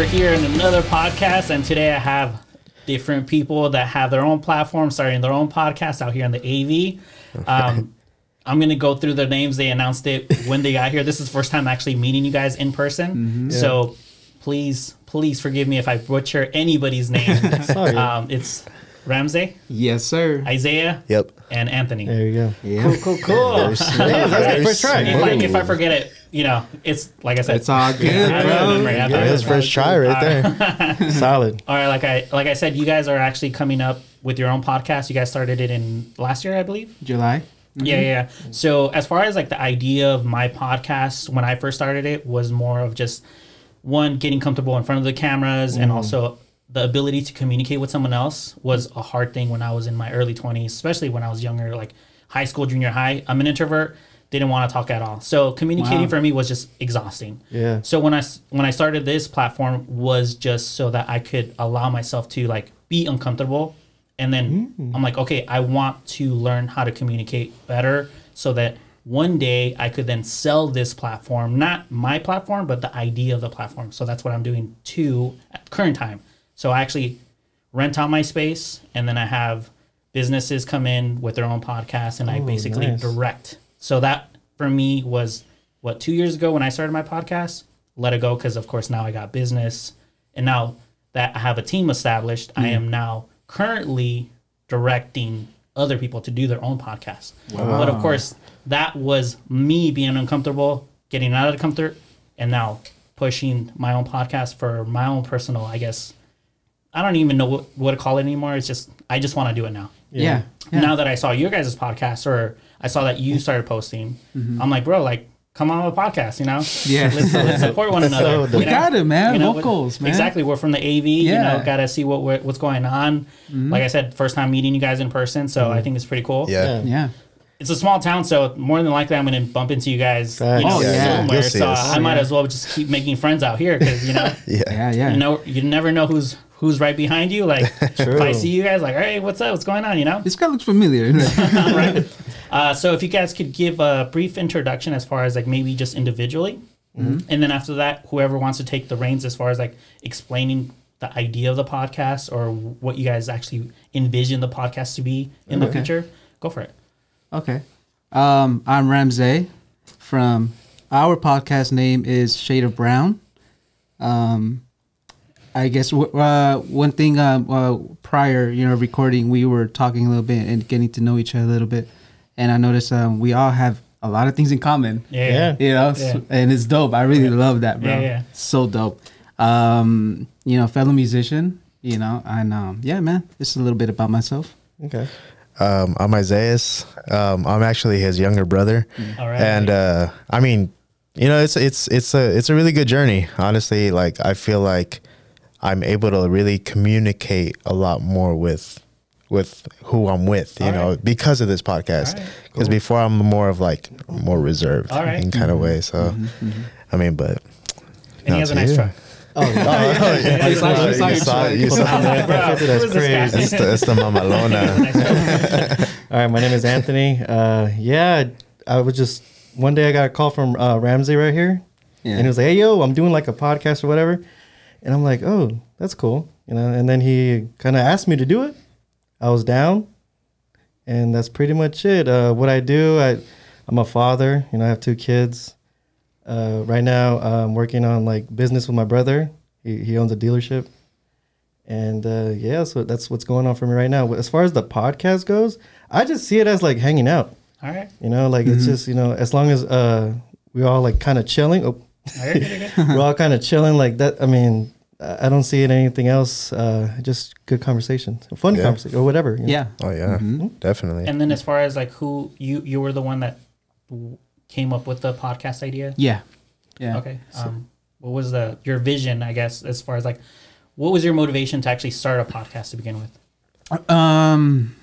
we're here in another podcast, and today I have different people that have their own platform, starting their own podcast out here in the AV. Um, I'm gonna go through their names. They announced it when they got here. This is the first time actually meeting you guys in person. So please, please forgive me if I butcher anybody's name. all um, it's Ramsey, Yes, sir. Isaiah, Yep. and Anthony. There you go. Yeah. Cool, cool, cool. Very Alright. first try. If I, if I forget it, you know, it's like I said. It's all good, I have it in bro. memory. It Yeah, in his first try right there. Solid. All right, like I like I said, you guys are actually coming up with your own podcast. You guys started it in last year, I believe. July. Yeah, yeah. So as far as like the idea of my podcast when I first started it was more of just one getting comfortable in front of the cameras and mm-hmm. also the ability to communicate with someone else was a hard thing when I was in my early 20s, especially when I was younger, like high school, junior high. I'm an introvert, didn't want to talk at all. So communicating Wow. for me was just exhausting. Yeah. So when I when I started this platform was just so that I could allow myself to like be uncomfortable, and then mm. I'm like, okay, I want to learn how to communicate better, so that one day I could then sell this platform, not my platform, but the idea of the platform. So that's what I'm doing too at current time. So I actually rent out my space, and then I have businesses come in with their own podcast, and I Oh, basically nice. direct. So that for me was what two years ago when I started my podcast. Let it go because of course now I got business, and now that I have a team established, I am now currently directing other people to do their own podcast. But of course, that was me being uncomfortable, getting out of the comfort, and now pushing my own podcast for my own personal, I guess. I don't even know what, what to call it anymore. It's just I just want to do it now. Yeah. yeah. Now that I saw your guys' podcast or I saw that you started posting, Mm-hmm. I'm like, bro, like come on a podcast, you know? Yeah. Let's, let's support one another. So we know? got it, man. You know, Vocals, man. Exactly. We're from the AV. You Yeah. Mm-hmm. know, got to see what we're- what's going on. Like I said, first time meeting you guys in person, so I think it's pretty cool. Yeah. Yeah. It's a small town, so more than likely I'm going to bump into you guys. You know, Oh, yeah. somewhere. So us. I might as well just keep making friends out here because you know, Yeah. Yeah. Yeah. you know, you never know who's who's right behind you. Like if I see you guys, like, hey, what's up? What's going on? You know. This guy looks familiar. right? Uh, so if you guys could give a brief introduction as far as like maybe just individually, and then after that, whoever wants to take the reins as far as like explaining the idea of the podcast or what you guys actually envision the podcast to be in the future, go for it. okay. Um, I'm Ramsey from our podcast name is Shade of Brown. Um, I guess uh, one thing um, uh, prior, you know, recording, we were talking a little bit and getting to know each other a little bit, and I noticed um, we all have a lot of things in common. Yeah. Yeah. you know, Yeah. and it's dope. I really love that, bro. Yeah, yeah. So dope. Um, you know, fellow musician, you know, and um, yeah, man, this is a little bit about myself. Okay. Um, I'm Isaiah. Um, I'm actually his younger brother, All right. and uh, I mean, you know, it's it's it's a it's a really good journey. Honestly, like I feel like I'm able to really communicate a lot more with with who I'm with. You All know, right. because of this podcast. All right, Because before I'm more of like more reserved All right. in kind of way. So, I mean, but and he no, has a nice you. truck. Oh, yeah. You saw- you saw You saw you saw it. Bro, That's who is this guy? It's the, it's the Mamalona. Nice. All right, my name is Anthony. Uh, yeah, I was just one day I got a call from uh, Ramsey right here, Yeah. and he was like, "Hey, yo, I'm doing like a podcast or whatever," and I'm like, "Oh, that's cool," you know. And then he kind of asked me to do it. I was down, and that's pretty much it. Uh, what I do, I, I'm a father. You know, I have two kids. Uh, right now, I'm working on like business with my brother. He he owns a dealership. And uh, yeah, so that's what's going on for me right now. As far as the podcast goes, I just see it as like hanging out. All right. You know, like it's just you know, as long as uh, we all like kind of chilling. Oh, All right. good, good. we're all kind of chilling like that. I mean, I I don't see it anything else. Uh, just good conversation, fun Yeah. conversation, or whatever. you know? yeah. Oh yeah, definitely. And then as far as like who you you were the one that w- came up with the podcast idea. Yeah. Yeah. Okay. Um, what was the your vision? I guess as far as like, what was your motivation to actually start a podcast to begin with? Um,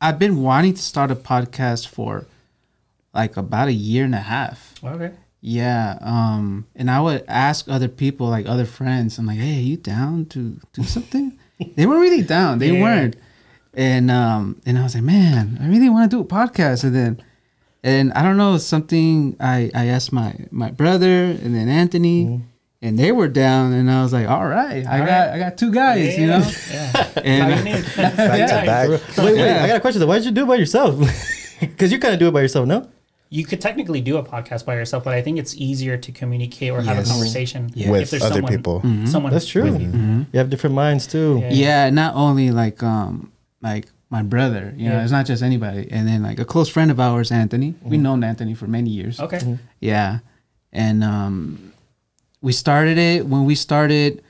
I've been wanting to start a podcast for like about a year and a half. Okay. Yeah. Um, and I would ask other people, like other friends, I'm like, "Hey, you down to do something?" they weren't really down. They Yeah. weren't. And um, and I was like, "Man, I really want to do a podcast." And then, and I don't know something. I I asked my my brother and then Anthony, and they were down, and I was like, all right, I All got right. I got two guys, you know. Yeah. And. Back to back. Wait, wait. Yeah. I got a question though. Why did you do it by yourself? Because you kind of do it by yourself, no? You could technically do a podcast by yourself, but I think it's easier to communicate or have a conversation With other people. Someone That's true. Mm-hmm. You have different minds too. Yeah. Yeah, not only like um like my brother, you know, Yeah. it's not just anybody, and then like a close friend of ours, Anthony. We've known Anthony for many years. Okay. Yeah, and um, we started it when we started.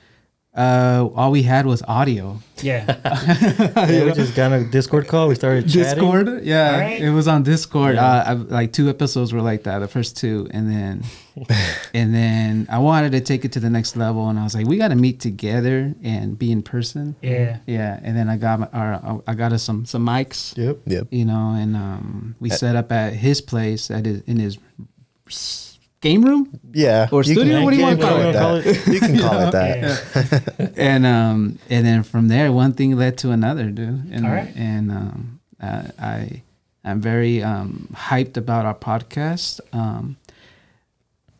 Uh, all we had was audio. Yeah. Yeah, we just got a Discord call. We started chatting. Discord, yeah, Alright. it was on Discord. Uh, I, like two episodes were like that, the first two, and then, and then I wanted to take it to the next level, and I was like, we got to meet together and be in person. Yeah. Yeah, and then I got my, our, I got us some some mics. Yep. Yep. you know, and um, we set up at his place at his, in his s- game room, Yeah. Or studio? Can, What do you wanna call it? that. You can call it that. Yeah. and um, and then from there, one thing led to another, dude. And All right. and um, uh, I I'm very um hyped about our podcast. Um,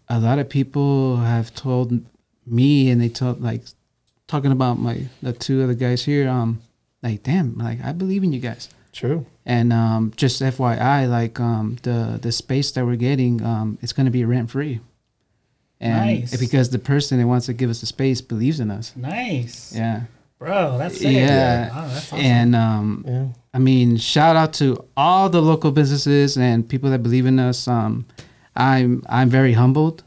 a lot of people have told me, and they told like talking about my the two other guys here. Um, like damn, like I believe in you guys. True. And um, just FYI, like um, the the space that we're getting, um, it's going to be rent free. And Nice. because the person that wants to give us the space believes in us. Nice. Yeah. Bro, that's sick. Yeah. Wow, that's awesome. And um, Yeah. I mean, shout out to all the local businesses and people that believe in us. Um, I'm I'm very humbled,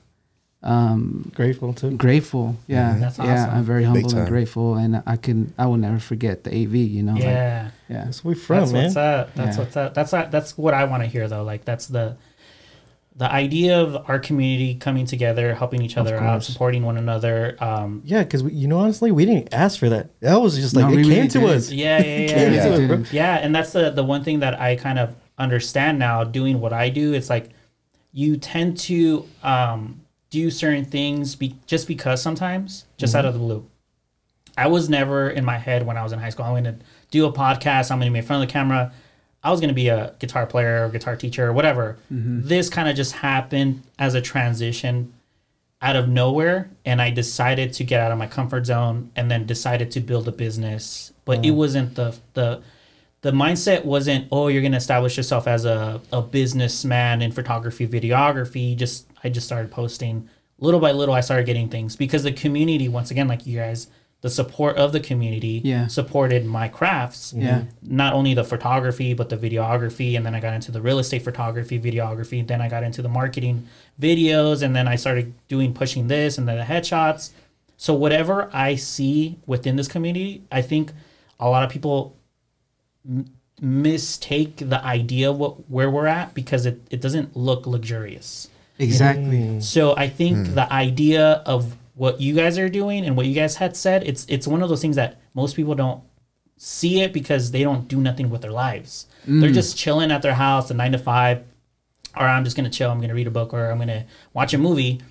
um, Grateful too. grateful. Yeah, That's yeah. awesome. I'm very humble and grateful, and I can I will never forget the AV. You know. like, yeah. yeah. That's where we from, that's man. what's up. That's Yeah. what's up. That's what, that's what I want to hear though. Like that's the the idea of our community coming together, helping each other out, supporting one another. Um, Yeah, because you know, honestly, we didn't ask for that. That was just like No, it we came really to didn't. us. yeah, yeah, Came yeah, Yeah. us, yeah. And that's the the one thing that I kind of understand now. Doing what I do, it's like you tend to um, do certain things be, just because sometimes, just out mm-hmm. of the blue. I was never in my head when I was in high school. I'm going to do a podcast. I'm going to be in front of the camera. I was going to be a guitar player or guitar teacher or whatever. Mm-hmm. This kind of just happened as a transition out of nowhere. And I decided to get out of my comfort zone and then decided to build a business. But it mm. wasn't the, the, the mindset wasn't, oh, you're going to establish yourself as a, a businessman in photography, videography. Just, I just started posting little by little. I started getting things because the community, once again, like you guys, the support of the community Yeah. supported my crafts Yeah. not only the photography but the videography and then i got into the real estate photography videography then i got into the marketing videos and then i started doing pushing this and then the headshots so whatever i see within this community i think a lot of people m- mistake the idea of what where we're at because it, it doesn't look luxurious Exactly. Mm. so I think hmm. the idea of what you guys are doing and what you guys had said, it's it's one of those things that most people don't see it because they don't do nothing with their lives. They're hmm. just chilling at their house, a nine to five, or I'm just gonna chill. I'm gonna read a book or I'm gonna watch a movie.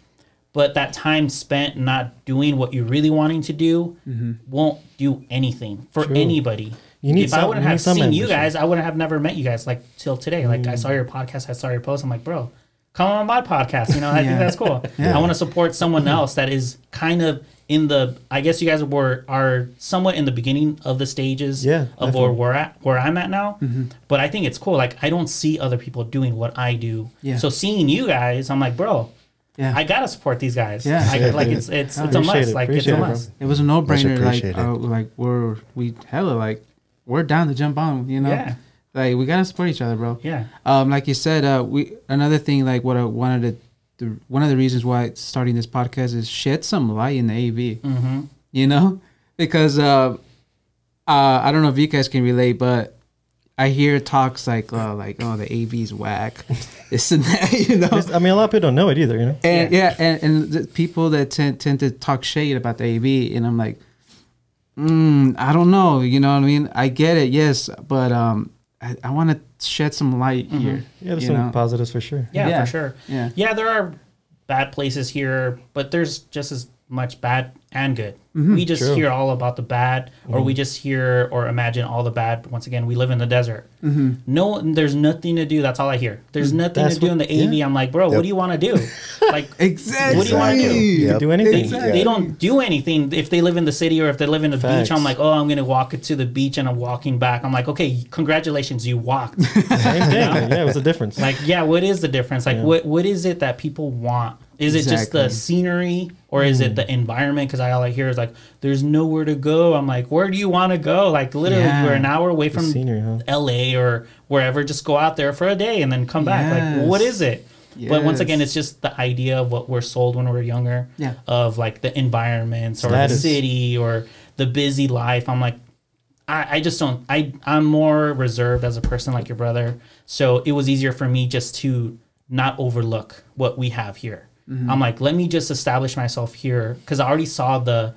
But that time spent not doing what you're really wanting to do mm-hmm. won't do anything for True. anybody. You need if I wouldn't have need some seen you guys, I wouldn't have never met you guys like till today. Like I saw mm. your podcast, I saw your post. I'm like, bro, come on my podcast. You know, I Yeah. think that's cool. I want to support someone else that is kind of in the. I guess you guys were are somewhat in the beginning of the stages Yeah, of where we're at, where I'm at now. Mm-hmm. But I think it's cool. Like I don't see other people doing what I do. Yeah. So seeing you guys, I'm like, bro, Yeah. I gotta support these guys. Yeah. I, Yeah, like dude. it's it's it's a appreciate must. it, Like it's appreciate a it, must. It was a no brainer. Like, appreciated. uh, like we're we hella like we're down to jump on. You know, Yeah. Like we gotta support each other, bro. Yeah. Um, like you said, uh, we another thing like what I wanted to, the, one of the reasons why starting this podcast is shed some light in the AV. Mm-hmm. You know, because uh, uh, I don't know if you guys can relate, but I hear talks like uh, like oh the AV's whack, this and that. You know, Just- I mean, a lot of people don't know it either. You know. and yeah, and, and the people that tend tend to talk shade about the AV, and I'm like, mm, I don't know, you know what I mean? I get it, yes, but um, I, I want to shed some light mm-hmm. here. Yeah, there's some know? positives for sure. Yeah, Yeah. for sure. Yeah. Yeah, there are bad places here, but there's just as much bad and good. Mm-hmm. we just True. hear all about the bad, or we mm-hmm. just hear or imagine all the bad. Once again, we live in the desert. Mm-hmm. No, there's nothing to do. That's all I hear. There's nothing That's to do what- in the AV. I'm like, bro, what do you want to do? Like, Exactly. What do you wanna do? You Yep. can do anything. Exactly. they don't do anything if they live in the city or if they live in the Facts. beach. I'm like, oh, I'm gonna walk to the beach and I'm walking back. I'm like, okay, congratulations, you walked. Same thing. Yeah, what's the difference? like, yeah, what is the difference? Like, Yeah. what what is it that people want? Is it just the scenery or is Mm. it the environment? Because I all I hear is like, there's nowhere to go. I'm like, where do you want to go? Like, literally, Yeah. we're an hour away from scenery, huh? LA or wherever. Just go out there for a day and then come back. Like, what Yes. it? But once again, it's just the idea of what we're sold when we're younger. Yeah. Of like the environments or the city or the busy life. I'm like, I, I just don't. I I'm more reserved as a person like your brother. So it was easier for me just to not overlook what we have here. Mm-hmm. I'm like, let me just establish myself here because I already saw the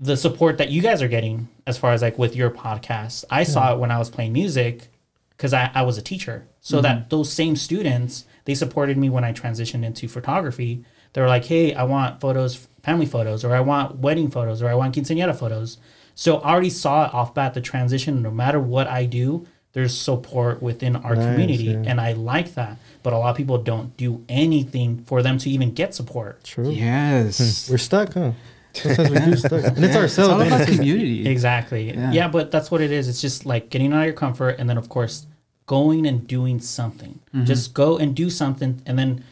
the support that you guys are getting as far as like with your podcast. I saw it when I was playing music because I, I was a teacher. So mm-hmm. that those same students, they supported me when I transitioned into photography. They were like, hey, I want photos, family photos, or I want wedding photos, or I want quinceañera photos. So I already saw it off bat the transition. No matter what I do, there's support within our Nice, community. yeah. And I like that. But a lot of people don't do anything for them to even get support. True. Yes. Hmm. We're stuck, huh? Sometimes we do stuck, and it's Yeah, ourselves. all about community. Exactly. Yeah. Yeah. but that's what it is. It's just like getting out of your comfort and then of course going and doing something. Mm-hmm. Just go and do something and then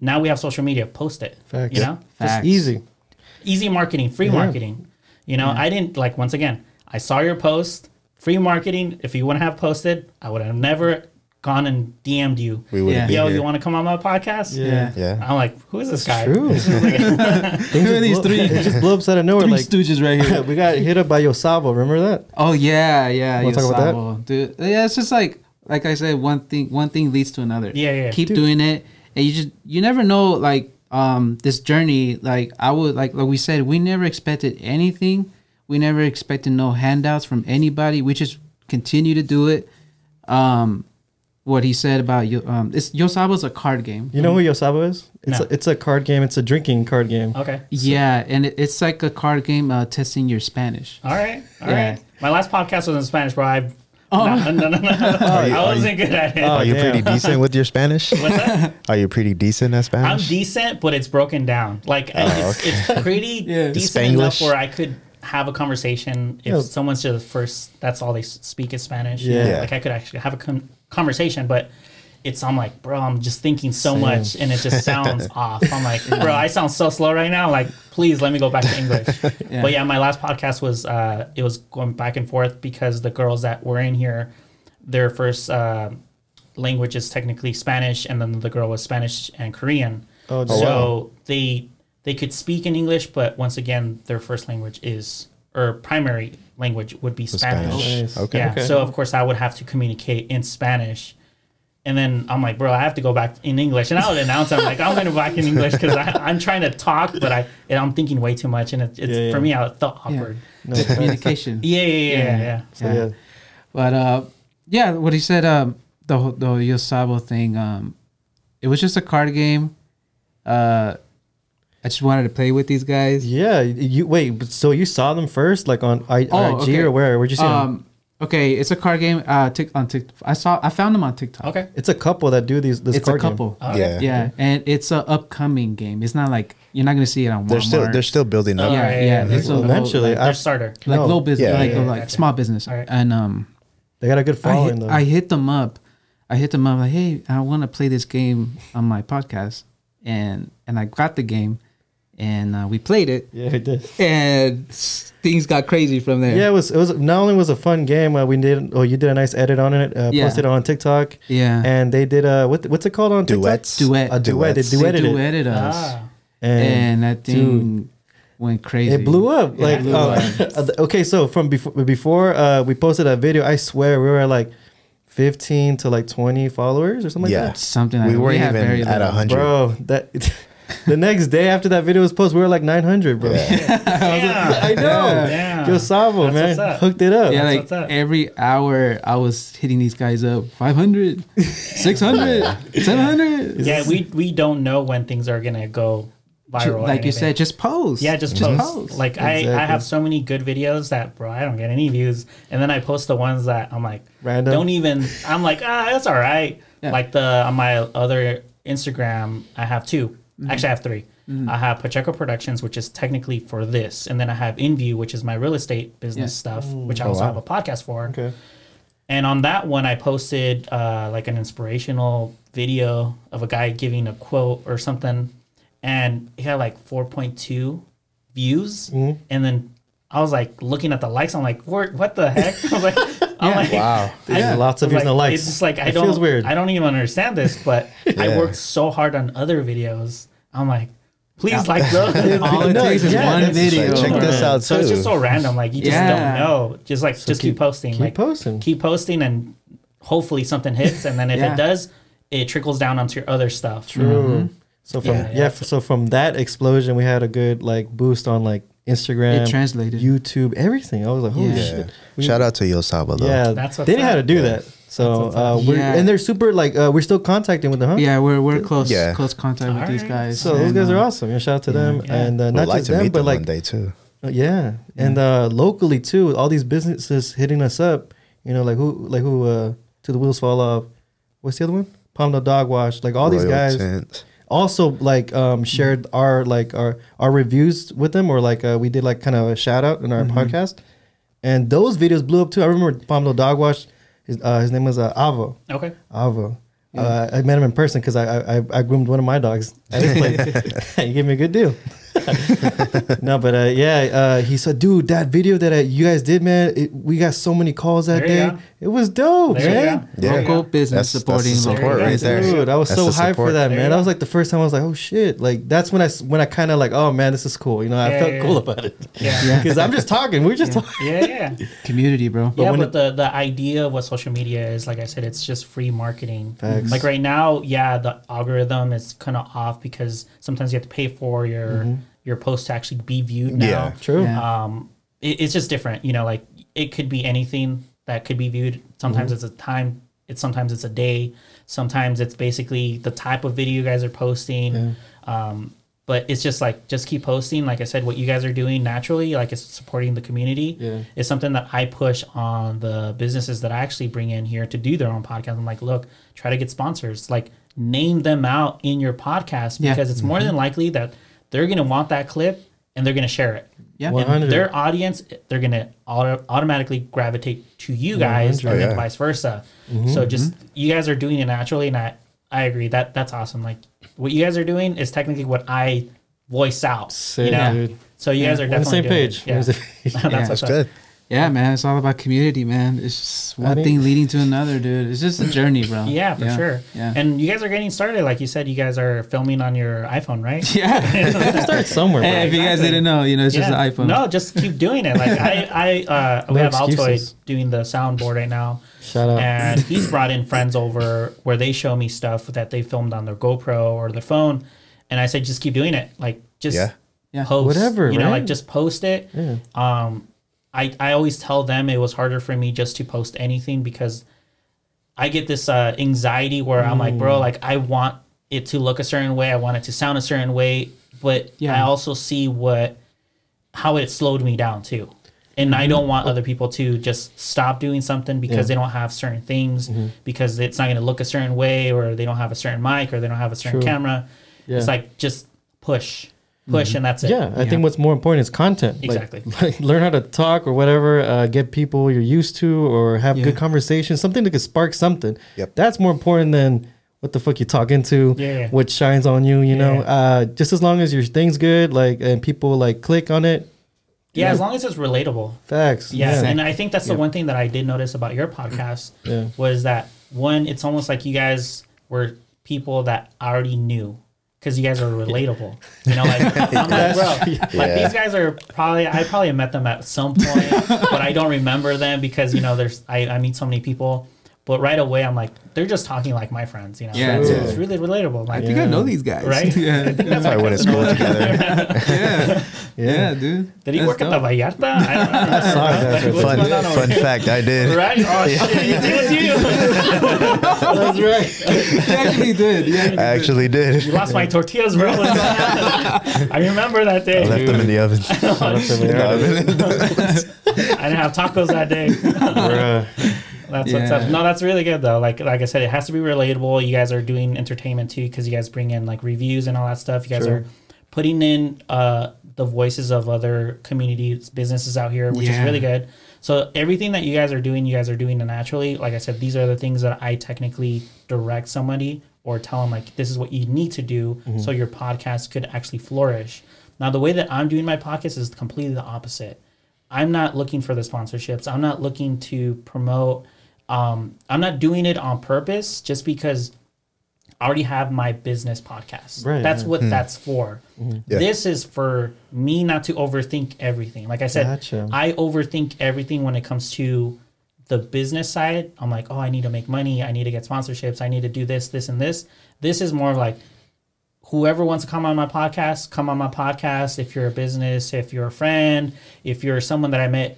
now we have social media, post it. Facts. You know? Facts. Just easy. Easy marketing, free Yeah. marketing. You know, I didn't like once again, I saw your post, free marketing. If you wouldn't have posted, I would have never gone and DM'd you. We wouldn't Yeah. Yo, here. you want to come on my podcast? Yeah. yeah. I'm like, who is this guy? True. Things just These blow- three- it just blew up out of nowhere. Three Like stooges right here. we got hit up by Yosabo. Remember that? Oh yeah, yeah. Wanna talk about that? Dude. Yeah, it's just like like I said, one thing one thing leads to another. Yeah, yeah. Keep Dude. doing it, and you just you never know. Like um, this journey, like I would like like we said, we never expected anything. We never expected no handouts from anybody. We just continue to do it. Um, what he said about you, um, it's Yosabo's a card game. You know who Yosabo is? It's No. a, it's a card game. It's a drinking card game. Okay. Yeah, and it, it's like a card game uh, testing your Spanish. All right. all right. Yeah. My last podcast was in Spanish, bro. I Oh. no, no, no, no. you- I wasn't good at it. Oh, Are you damn. pretty decent with your Spanish? What's that? Are you pretty decent at Spanish? I'm decent, but it's broken down. Like Oh, it's, it's pretty Yeah. decent enough where I could have a conversation if Yeah. someone's just first. That's all they speak is Spanish. Yeah. Yeah. Like I could actually have a con- conversation, but. It's I'm like, bro, I'm just thinking so Same. much and it just sounds off. I'm like, bro, I sound so slow right now. Like, please let me go back to English. Yeah. But yeah, my last podcast was uh it was going back and forth because the girls that were in here, their first uh, language is technically Spanish, and then the girl was Spanish and Korean. Oh, so wow. they they could speak in English, but once again, their first language is or primary language would be Spanish. Spanish. Okay. Yeah. Okay. So of course I would have to communicate in Spanish. And then I'm like, bro, I have to go back in English, and I would announce, I'm like, I'm going to back in English because I'm trying to talk, but I and I'm thinking way too much, and it, it's Yeah, yeah. for me, I felt awkward. No, communication. Yeah, yeah, yeah, yeah. yeah. So, yeah. But uh, yeah, what he said, um, the whole- the Yosabo thing, um, it was just a card game. Uh, I just wanted to play with these guys. Yeah, you wait. So you saw them first, like on I, Oh, IG okay. or where? Where'd you see them? Um, okay, it's a card game. Uh, tick on TikTok. I saw. I found them on TikTok. Okay. It's a couple that do these. This it's a card game. couple. Okay. Yeah. Yeah, and it's an upcoming game. It's not like you're not gonna see it on Walmart. They're still they're still building up. Yeah, yeah, yeah. yeah, It's Well, little, eventually, like, I- Their starter. like No. low business, Yeah, like yeah, like gotcha. small business, Alright. and um. They got a good I following hit, though. I hit them up. I hit them up like, hey, I want to play this game on my podcast, and and I got the game, and uh, we played it, yeah, it did. and things got crazy from there. Yeah, it was. It was not only was a fun game. Uh, we did. Oh, you did a nice edit on it. Uh, Yeah. Posted it on TikTok. yeah. And they did. a what what's it called on Duets. TikTok? Duet. A duet. They Duets. They duetted it. duetted us, Ah. and that thing dude, went crazy. It blew up. Yeah, like, blew uh, okay, so from before before uh, we posted that video, I swear we were at like fifteen to like twenty followers or something Yeah. like that. Something like We that. weren't had even at a hundred. Bro, that the next day after that video was posted, we were like nine hundred, bro. Damn. I know. Damn. Joe Savo, man, what's up. hooked it up. Yeah, That's like what's up. every hour I was hitting these guys up 500, 600, 700. Yeah, we we don't know when things are gonna go viral. like you said, just post. Yeah, just, Just post. post. Like I, I have so many good videos that bro, I don't get any views, and then I post the ones that I'm like, Random. don't even. I'm like, ah, that's all right. Yeah. Like the on my other Instagram, I have 2 Mm-hmm. Actually, I have 3 I have Pacheco Productions, which is technically for this, and then I have InView, which is my real estate business Yeah. stuff, which I Oh, also wow. have a podcast for. Okay. And on that one, I posted uh, like an inspirational video of a guy giving a quote or something, and it had like 4.2 views. Mm-hmm. And then I was like looking at the likes. I'm like, what, what the heck? I was like, I'm like, Wow. There's lots of I was views, no like- likes. It's just like I It don't. feels weird. I don't even understand this, but I worked so hard on other videos. I'm like, please like those. All it No, takes is yeah, one video. Like, check this out So it's just so random. Like you just Yeah. don't know. Just like just keep, keep- posting. keep like posting. Keep posting, and hopefully something hits. And then if Yeah. it does, it trickles down onto your other stuff. True. Mm-hmm. So from Yeah, yeah, yeah. so from that explosion, we had a good like boost on like Instagram, It translated. YouTube, everything. I was like, holy Yeah. Yeah. shit. We- Shout out to Yo Saba though. Yeah, That's what's they knew how to do Yeah. that. So uh, we're, Yeah. and they're super like uh, we're still contacting with them, huh? Yeah, we're we're close Yeah. close contact with these guys. So those and, guys are uh, awesome. Yeah, shout out to them Yeah. and uh, not like just to them, meet but them like one day too. Uh, yeah, and uh, locally too, all these businesses hitting us up. You know, like who, like who, uh, to the wheels fall off. What's the other one? Palm the Dog Wash. Like all these guys Tint. Also like um, shared our like our our reviews with them, or like uh, we did like kind of a shout out in our podcast, and those videos blew up too. I remember Palm the Dog Wash. His, uh, his name was uh, Avo. Okay. Avo. Uh, I met him in person because I, I I groomed one of my dogs at his place. he gave me a good deal. no, but uh, yeah, uh, he said, "Dude, that video that uh, you guys did, man, it, we got so many calls that There day. go. It was dope, There man." go. Yeah. Local business That's- supporting that's the local support right business. there. Dude, I was That's so the hyped for that, There man. you That was like the first time I was like, "Oh shit!" Like that's when I when I kind of like, "Oh man, this is cool." You know, I Yeah, felt yeah, cool yeah. about it Yeah. Yeah. because I'm just talking. We're just talking. Yeah. Yeah. Community, bro. yeah, when but it- the the idea of what social media is, like I said, it's just free marketing. Facts. Like right now, yeah, the algorithm is kind of off because sometimes you have to pay for your Mm-hmm. Your post to actually be viewed now. Yeah. True. Yeah. um it, it's just different you know like it could be anything that could be viewed sometimes Mm-hmm. it's a time it's sometimes it's a day sometimes it's basically the type of video you guys are posting um but it's just like just keep posting like i said what you guys are doing naturally like it's supporting the community Yeah. is something that i push on the businesses that i actually bring in here to do their own podcast i'm like look try to get sponsors like name them out in your podcast Yeah. because it's more than likely that they're going to want that clip and they're going to share it Yeah. One- and 100. their audience they're gonna auto- automatically gravitate to you guys 100. and then Yeah. vice versa mm-hmm, so just mm-hmm. you guys are doing it naturally and i i agree that that's awesome like what you guys are doing is technically what i voice out Sick, you know dude. so you guys are We're on the same doing page. it. Yeah. the same page. that's Yeah. That's good. Yeah, man. It's all about community, man. It's just one think- thing leading to another, dude. It's just a journey, bro. yeah for sure Yeah. and you guys are getting started like you said you guys are filming on your iphone right yeah. Start somewhere. hey, bro. if you guys didn't know, you know, it's just an iPhone. no just keep doing it like i i uh we No have altoid doing the soundboard right now Shout out. and he's brought in friends over where they show me stuff that they filmed on their GoPro or their phone, and I said just keep doing it, like just Yeah. Yeah. post Whatever, you know, right? like just post it. Yeah. Um, I I always tell them it was harder for me just to post anything because I get this uh, anxiety where I'm like, Mm. bro, like I want it to look a certain way, I want it to sound a certain way, but Yeah. I also see what how it slowed me down too. And I don't want other people to just stop doing something because Mm-hmm. Yeah. Mm-hmm. they don't have certain things, because it's not going to look a certain way, or they don't have a certain mic, or they don't have a certain True. camera. Yeah. It's like just push, push, and that's it. Yeah, I think what's more important is content. Exactly. Like, learn how to talk or whatever. Uh, get people you're used to, or have Yeah. good conversations. Something that could spark something. Yep. That's more important than what the fuck you talk into. Yeah, yeah. What shines on you. You know. Uh, just as long as your thing's good, like, and people like click on it. Yeah, as long as it's relatable. Facts. Yeah, Yeah. and I think that's the one thing that I did notice about your podcast Yeah. was that one, it's almost like you guys were people that I already knew because you guys are relatable. You know, like I'm like, bro, like these guys are probably I probably met them at some point, but I don't remember them because you know there's I, I meet so many people. But right away, I'm like, they're just talking like my friends, you know. Yeah. it's, Yeah. it's really relatable. I Like, think I know these guys. Right? yeah. That's why I went to school together. yeah. Yeah, dude. did he That's work at the dope. Vallarta? I don't know. saw that. What's Fun, going on fun fact, I did. Right? Oh shit! It was you. That's right. He actually did. Yeah. I actually did. You lost my tortillas, bro. I remember that day. I left them in the oven. Oh, I didn't have tacos that day. Bruh. That's what's up. No, that's really good though. Like like I said, it has to be relatable. You guys are doing entertainment too because you guys bring in like reviews and all that stuff. You guys Sure. are putting in uh, the voices of other communities, businesses out here, which is really good. So everything that you guys are doing, you guys are doing naturally. Like I said, these are the things that I technically direct somebody or tell them like this is what you need to do so your podcast could actually flourish. Now the way that I'm doing my podcast is completely the opposite. I'm not looking for the sponsorships. I'm not looking to promote. Um, I'm not doing it on purpose just because I already have my business podcast. Right, That's yeah. what that's for. Yeah. This is for me not to overthink everything. Like I said, Gotcha. I overthink everything when it comes to the business side. I'm like, oh, I need to make money. I need to get sponsorships. I need to do this, this, and this. This is more like whoever wants to come on my podcast, come on my podcast. If you're a business, if you're a friend, if you're someone that I met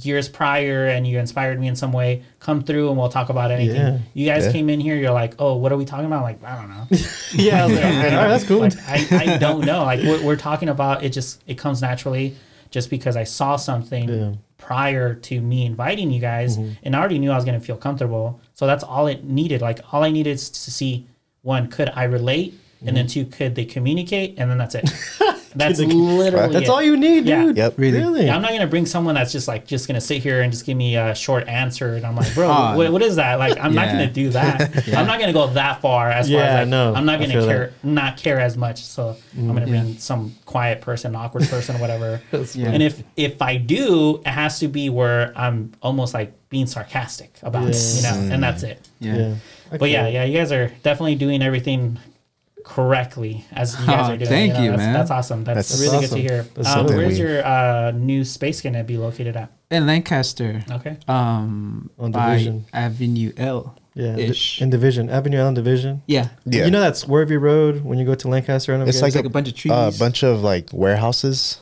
years prior and you inspired me in some way, come through and we'll talk about anything. Yeah. You guys Yeah. came in here, you're like, oh, what are we talking about? I'm like, I don't know. Yeah, like, I don't- that's cool. Like, I, I don't know. Like we're, we're talking about it just it comes naturally just because I saw something Yeah. prior to me inviting you guys and I already knew I was gonna feel comfortable. So that's all it needed. Like all I needed is to see one, could I relate? And then two, could they communicate? And then that's it. That's literally That's it. all you need, Yeah. dude. Yep. Really? Really? Yeah, I'm not gonna bring someone that's just like just gonna sit here and just give me a short answer, and I'm like, bro, Ah. what, what is that? Like, I'm not gonna do that. I'm not gonna go that far as far Yeah, as like, no, I'm not gonna feel care, not care as much. So I'm gonna bring some quiet person, awkward person, whatever. Yeah. And if if I do, it has to be where I'm almost like being sarcastic about it, you know, and that's it. Yeah. Yeah. But yeah, yeah, you guys are definitely doing everything correctly as you guys Oh, are doing. thank know, you, that's, man. That's awesome. That's, That's really awesome. good to hear. That's Um, where's we- your uh, new space going to be located at? In Lancaster, Okay. um, On by Division. Avenue L. Yeah. Ish. In Division. Avenue Island Division. Yeah. Yeah. You know that Swervey Road when you go to Lancaster? I don't know if It's you guys- like like a bunch of trees. a bunch of like warehouses.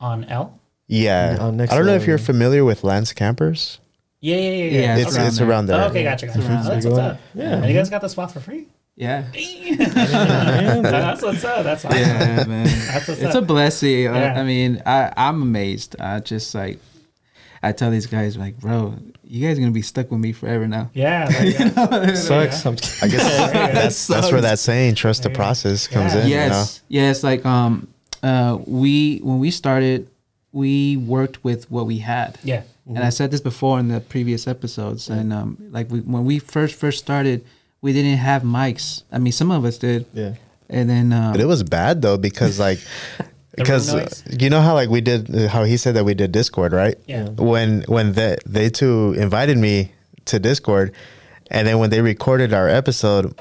On L? Yeah. Oh, next I don't know if you're familiar with Lance Campers. Yeah, yeah, yeah. yeah. Yeah, It's around it's there. around there. Oh, okay, gotcha, gotcha. around Oh, that's there. what's up. Yeah. And you guys got the spot for free? Yeah. Dang. that's what's up. That's awesome. Yeah, man. That's what's it's up. a blessing. I- Yeah. I mean, I, I'm amazed. I just like, I tell these guys like, bro, you guys are gonna be stuck with me forever now. yeah. there you go. Sucks. I'm I guess that's that's where that saying "trust the process" comes Yeah. in. yes, yes. Like, um, uh, we when we started, we worked with what we had. Yeah. And I said this before in the previous episodes. And um, like we, when we first first started, we didn't have mics. I mean, some of us did. Yeah. And then um, But it was bad though because like because uh, you know how like we did how he said that we did Discord right? Yeah. When when they they two invited me to Discord, and then when they recorded our episode,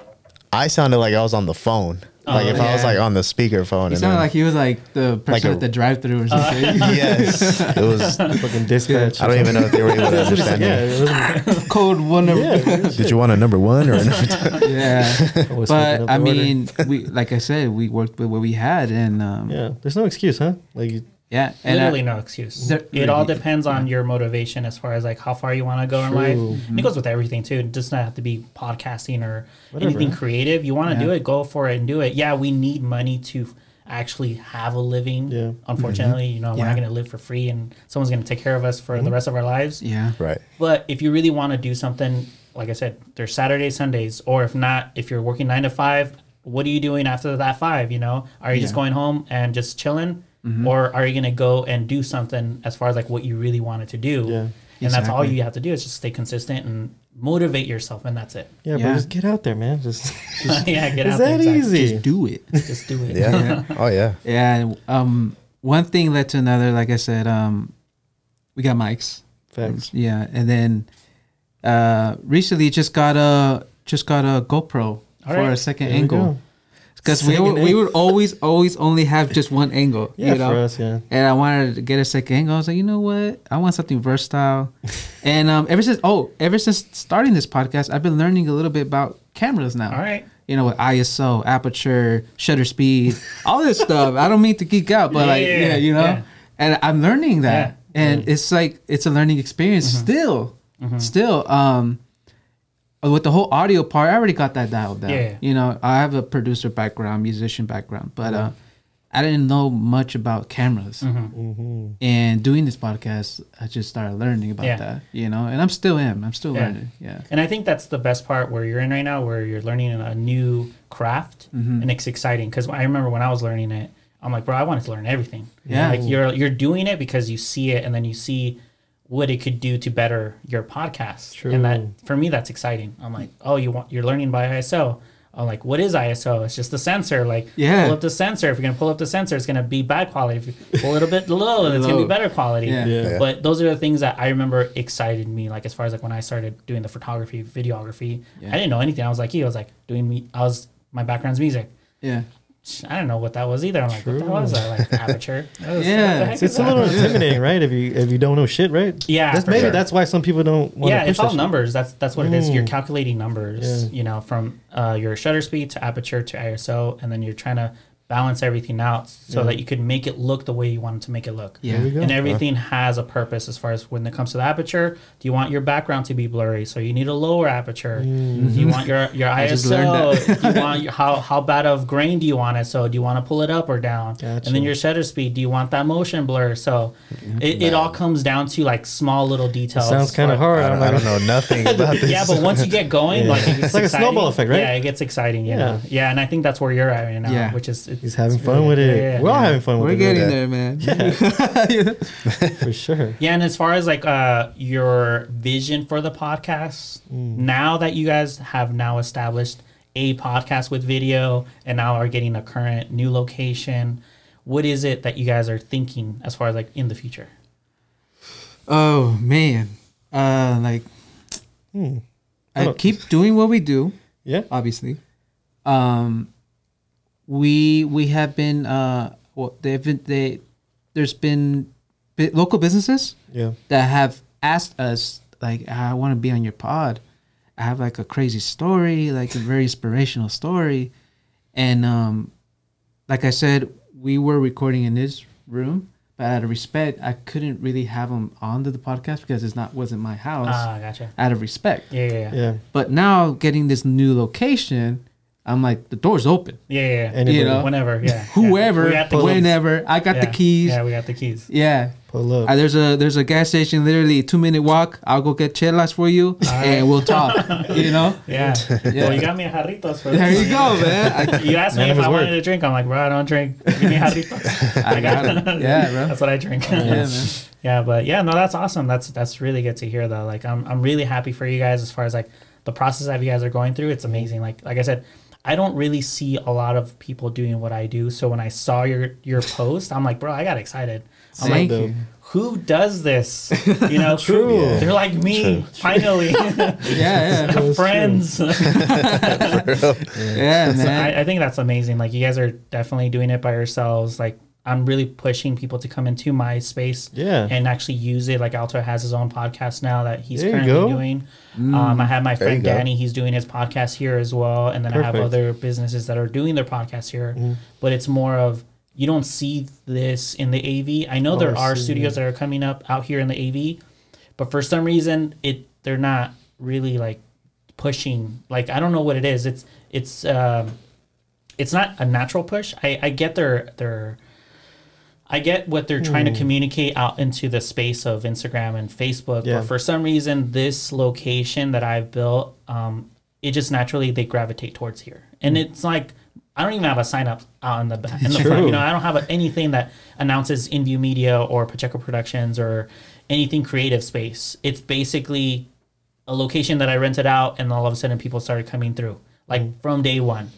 I sounded like I was on the phone. Like if I was yeah. like on the speakerphone. he and sounded then- like he was like the person Like a- at the drive-through or something. yes, it was. Fucking dispatch. I don't even know if they were able to understand yeah. me. it was- Code one number. yeah. Did you want a number one or a number two? yeah. was fucking but up I the order. mean, we like I said, we worked with what we had, and um, yeah, Yeah. There's no excuse, huh? Like, you- and I- Literally no excuse. There- it all depends on your motivation as far as like how far you want to go in life. True. And it goes with everything too. It does not have to be podcasting or Whatever. anything creative. You want to Yeah. do it, go for it and do it. Yeah, we need money to actually have a living. Yeah. Mm-hmm. Unfortunately, you know, we're Yeah. not going to live for free and someone's going to take care of us for the mm-hmm. rest of our lives. yeah, Right. But if you really want to do something, like I said, there's Saturdays, Sundays, or if not, if you're working nine to five, what are you doing after that five? You know, are you just going home and just chilling, or are you gonna go and do something as far as like what you really wanted to do? Yeah. And that's all you have to do is just stay consistent and motivate yourself, and that's it. yeah, Yeah. bro, just get out there, man. Just, yeah, get is out that there. exactly. easy? just do it. Just do it. Yeah. oh yeah. Yeah. Um, one thing led to another. Like I said, um, we got mics. Facts. Yeah, and then uh, recently just got a just got a GoPro All for right. a second There angle. Go. because we would, we would always always only have just one angle. Yeah, you know? for us, yeah. and I wanted to get a second angle. I was like, you know what? I want something versatile. and um, ever since oh, ever since starting this podcast, I've been learning a little bit about cameras now. All right. You know, with ISO, aperture, shutter speed, all this stuff. I don't mean to geek out, but like, Yeah, yeah, you know, yeah. and I'm learning that, Yeah. Mm-hmm. and it's like it's a learning experience still, still. Um, with the whole audio part, I already got that dialed down. Yeah. You know, I have a producer background, musician background, but uh, I didn't know much about cameras. Mm-hmm. And doing this podcast, I just started learning about Yeah. that. You know, and I'm still am. I'm still Yeah. learning. Yeah. And I think that's the best part where you're in right now, where you're learning a new craft, Mm-hmm. and it's exciting. Because I remember when I was learning it, I'm like, bro, I wanted to learn everything. Yeah. like you're you're doing it because you see it, and then you see what it could do to better your podcast. True. And that for me, that's exciting. I'm like, oh, you want you're learning by ISO. I'm like, what is ISO? It's just the sensor. Like, Yeah. pull up the sensor. If you're gonna pull up the sensor, it's gonna be bad quality. If you pull it a bit low, it's gonna be better quality. Yeah. Yeah. But those are the things that I remember excited me. Like as far as like when I started doing the photography, videography, Yeah. I didn't know anything. I was like, you. I was like doing me. I was my background's music. Yeah. I don't know what that was either. I'm like, what the hell is that? Like aperture. That was- Yeah. what the heck It's, it's a little intimidating, right? If you if you don't know shit, right? Yeah, That's maybe sure. that's why some people don't want yeah, push it's all shit. numbers. That's that's what it is. You're Mm. calculating numbers. Yeah. You know, from uh, your shutter speed to aperture to ISO, and then you're trying to balance everything out so Yeah. that you could make it look the way you want it to make it look. Yeah. There we go. And everything has a purpose as far as when it comes to the aperture. Do you want your background to be blurry? So you need a lower aperture. Mm. Do you want your your I just ISO? do you want your, how how bad of grain do you want it? So do you want to pull it up or down? And then your shutter speed. Do you want that motion blur? So it, it all comes down to like small little details. Sounds kind of hard. I don't, I don't know nothing about this. yeah, but once you get going, Yeah. like it gets It's like a exciting. snowball effect, right? Yeah, it gets exciting. You Yeah. know? yeah, and I think that's where you're at right now, Yeah. which is it's, he's having fun really- with it. yeah, yeah, We're all having fun with it. We're getting there, man. for sure. Yeah, and as far as like uh your vision for the podcast, Mm. now that you guys have now established a podcast with video and now are getting a current new location, what is it that you guys are thinking as far as like in the future? Oh man, uh, like Hmm. I I keep doing what we do. Yeah. obviously. Um, we we have been uh, well, they've been they there's been bi- local businesses Yeah. that have asked us like I want to be on your pod. I have like a crazy story, like a very inspirational story, and um, like I said, we were recording in this room, but out of respect, I couldn't really have them onto the podcast because it's not wasn't my house. Ah, gotcha. out of respect. Yeah, yeah, yeah. Yeah. But now getting this new location, I'm like the door's open. Yeah, yeah, yeah. Anybody You know, Whenever, yeah. Whoever, Yeah. We got the keys. whenever, I got the keys. Yeah, we got the keys. Yeah. pull up. Uh, there's a there's a gas station literally a two minute walk. I'll go get chelas for you and we'll talk. you know. Yeah. Yeah. Well, you got me a jarritos for There you go, man. I, You asked me if I his wanted word. to drink. I'm like, bro, I don't drink. Give me jarritos. I got it. Yeah, bro. That's what I drink. Yeah, man. Yeah, but yeah, no, that's awesome. That's that's really good to hear though. Like I'm I'm really happy for you guys as far as like the process that you guys are going through. It's amazing. Like like I said, I don't really see a lot of people doing what I do. So when I saw your your post, I'm like, bro, I got excited. I'm Thank like, you. who does this? You know, True. who- They're like me, finally. Yeah, yeah, Friends. yeah, So man. I, I think that's amazing. Like you guys are definitely doing it by yourselves. Like I'm really pushing people to come into my space Yeah. and actually use it. Like Alto has his own podcast now that he's There currently doing. Um, I have my friend. Danny. He's doing his podcast here as well, and then I have other businesses that are doing their podcast here. Mm-hmm. But it's more of you don't see this in the AV. I know Oh, there I are studios that are coming up out here in the AV, but for some reason it they're not really like pushing. Like I don't know what it is. It's it's um, it's not a natural push. I, I get their their I get what they're trying to hmm. communicate out into the space of Instagram and Facebook, Yeah. but for some reason, this location that I've built, um, it just naturally they gravitate towards here, and hmm. it's like I don't even have a sign up out in the back, in the front. You know, I don't have a, anything that announces InView Media or Pacheco Productions or anything creative space. It's basically a location that I rented out, and all of a sudden people started coming through, like hmm. from day one.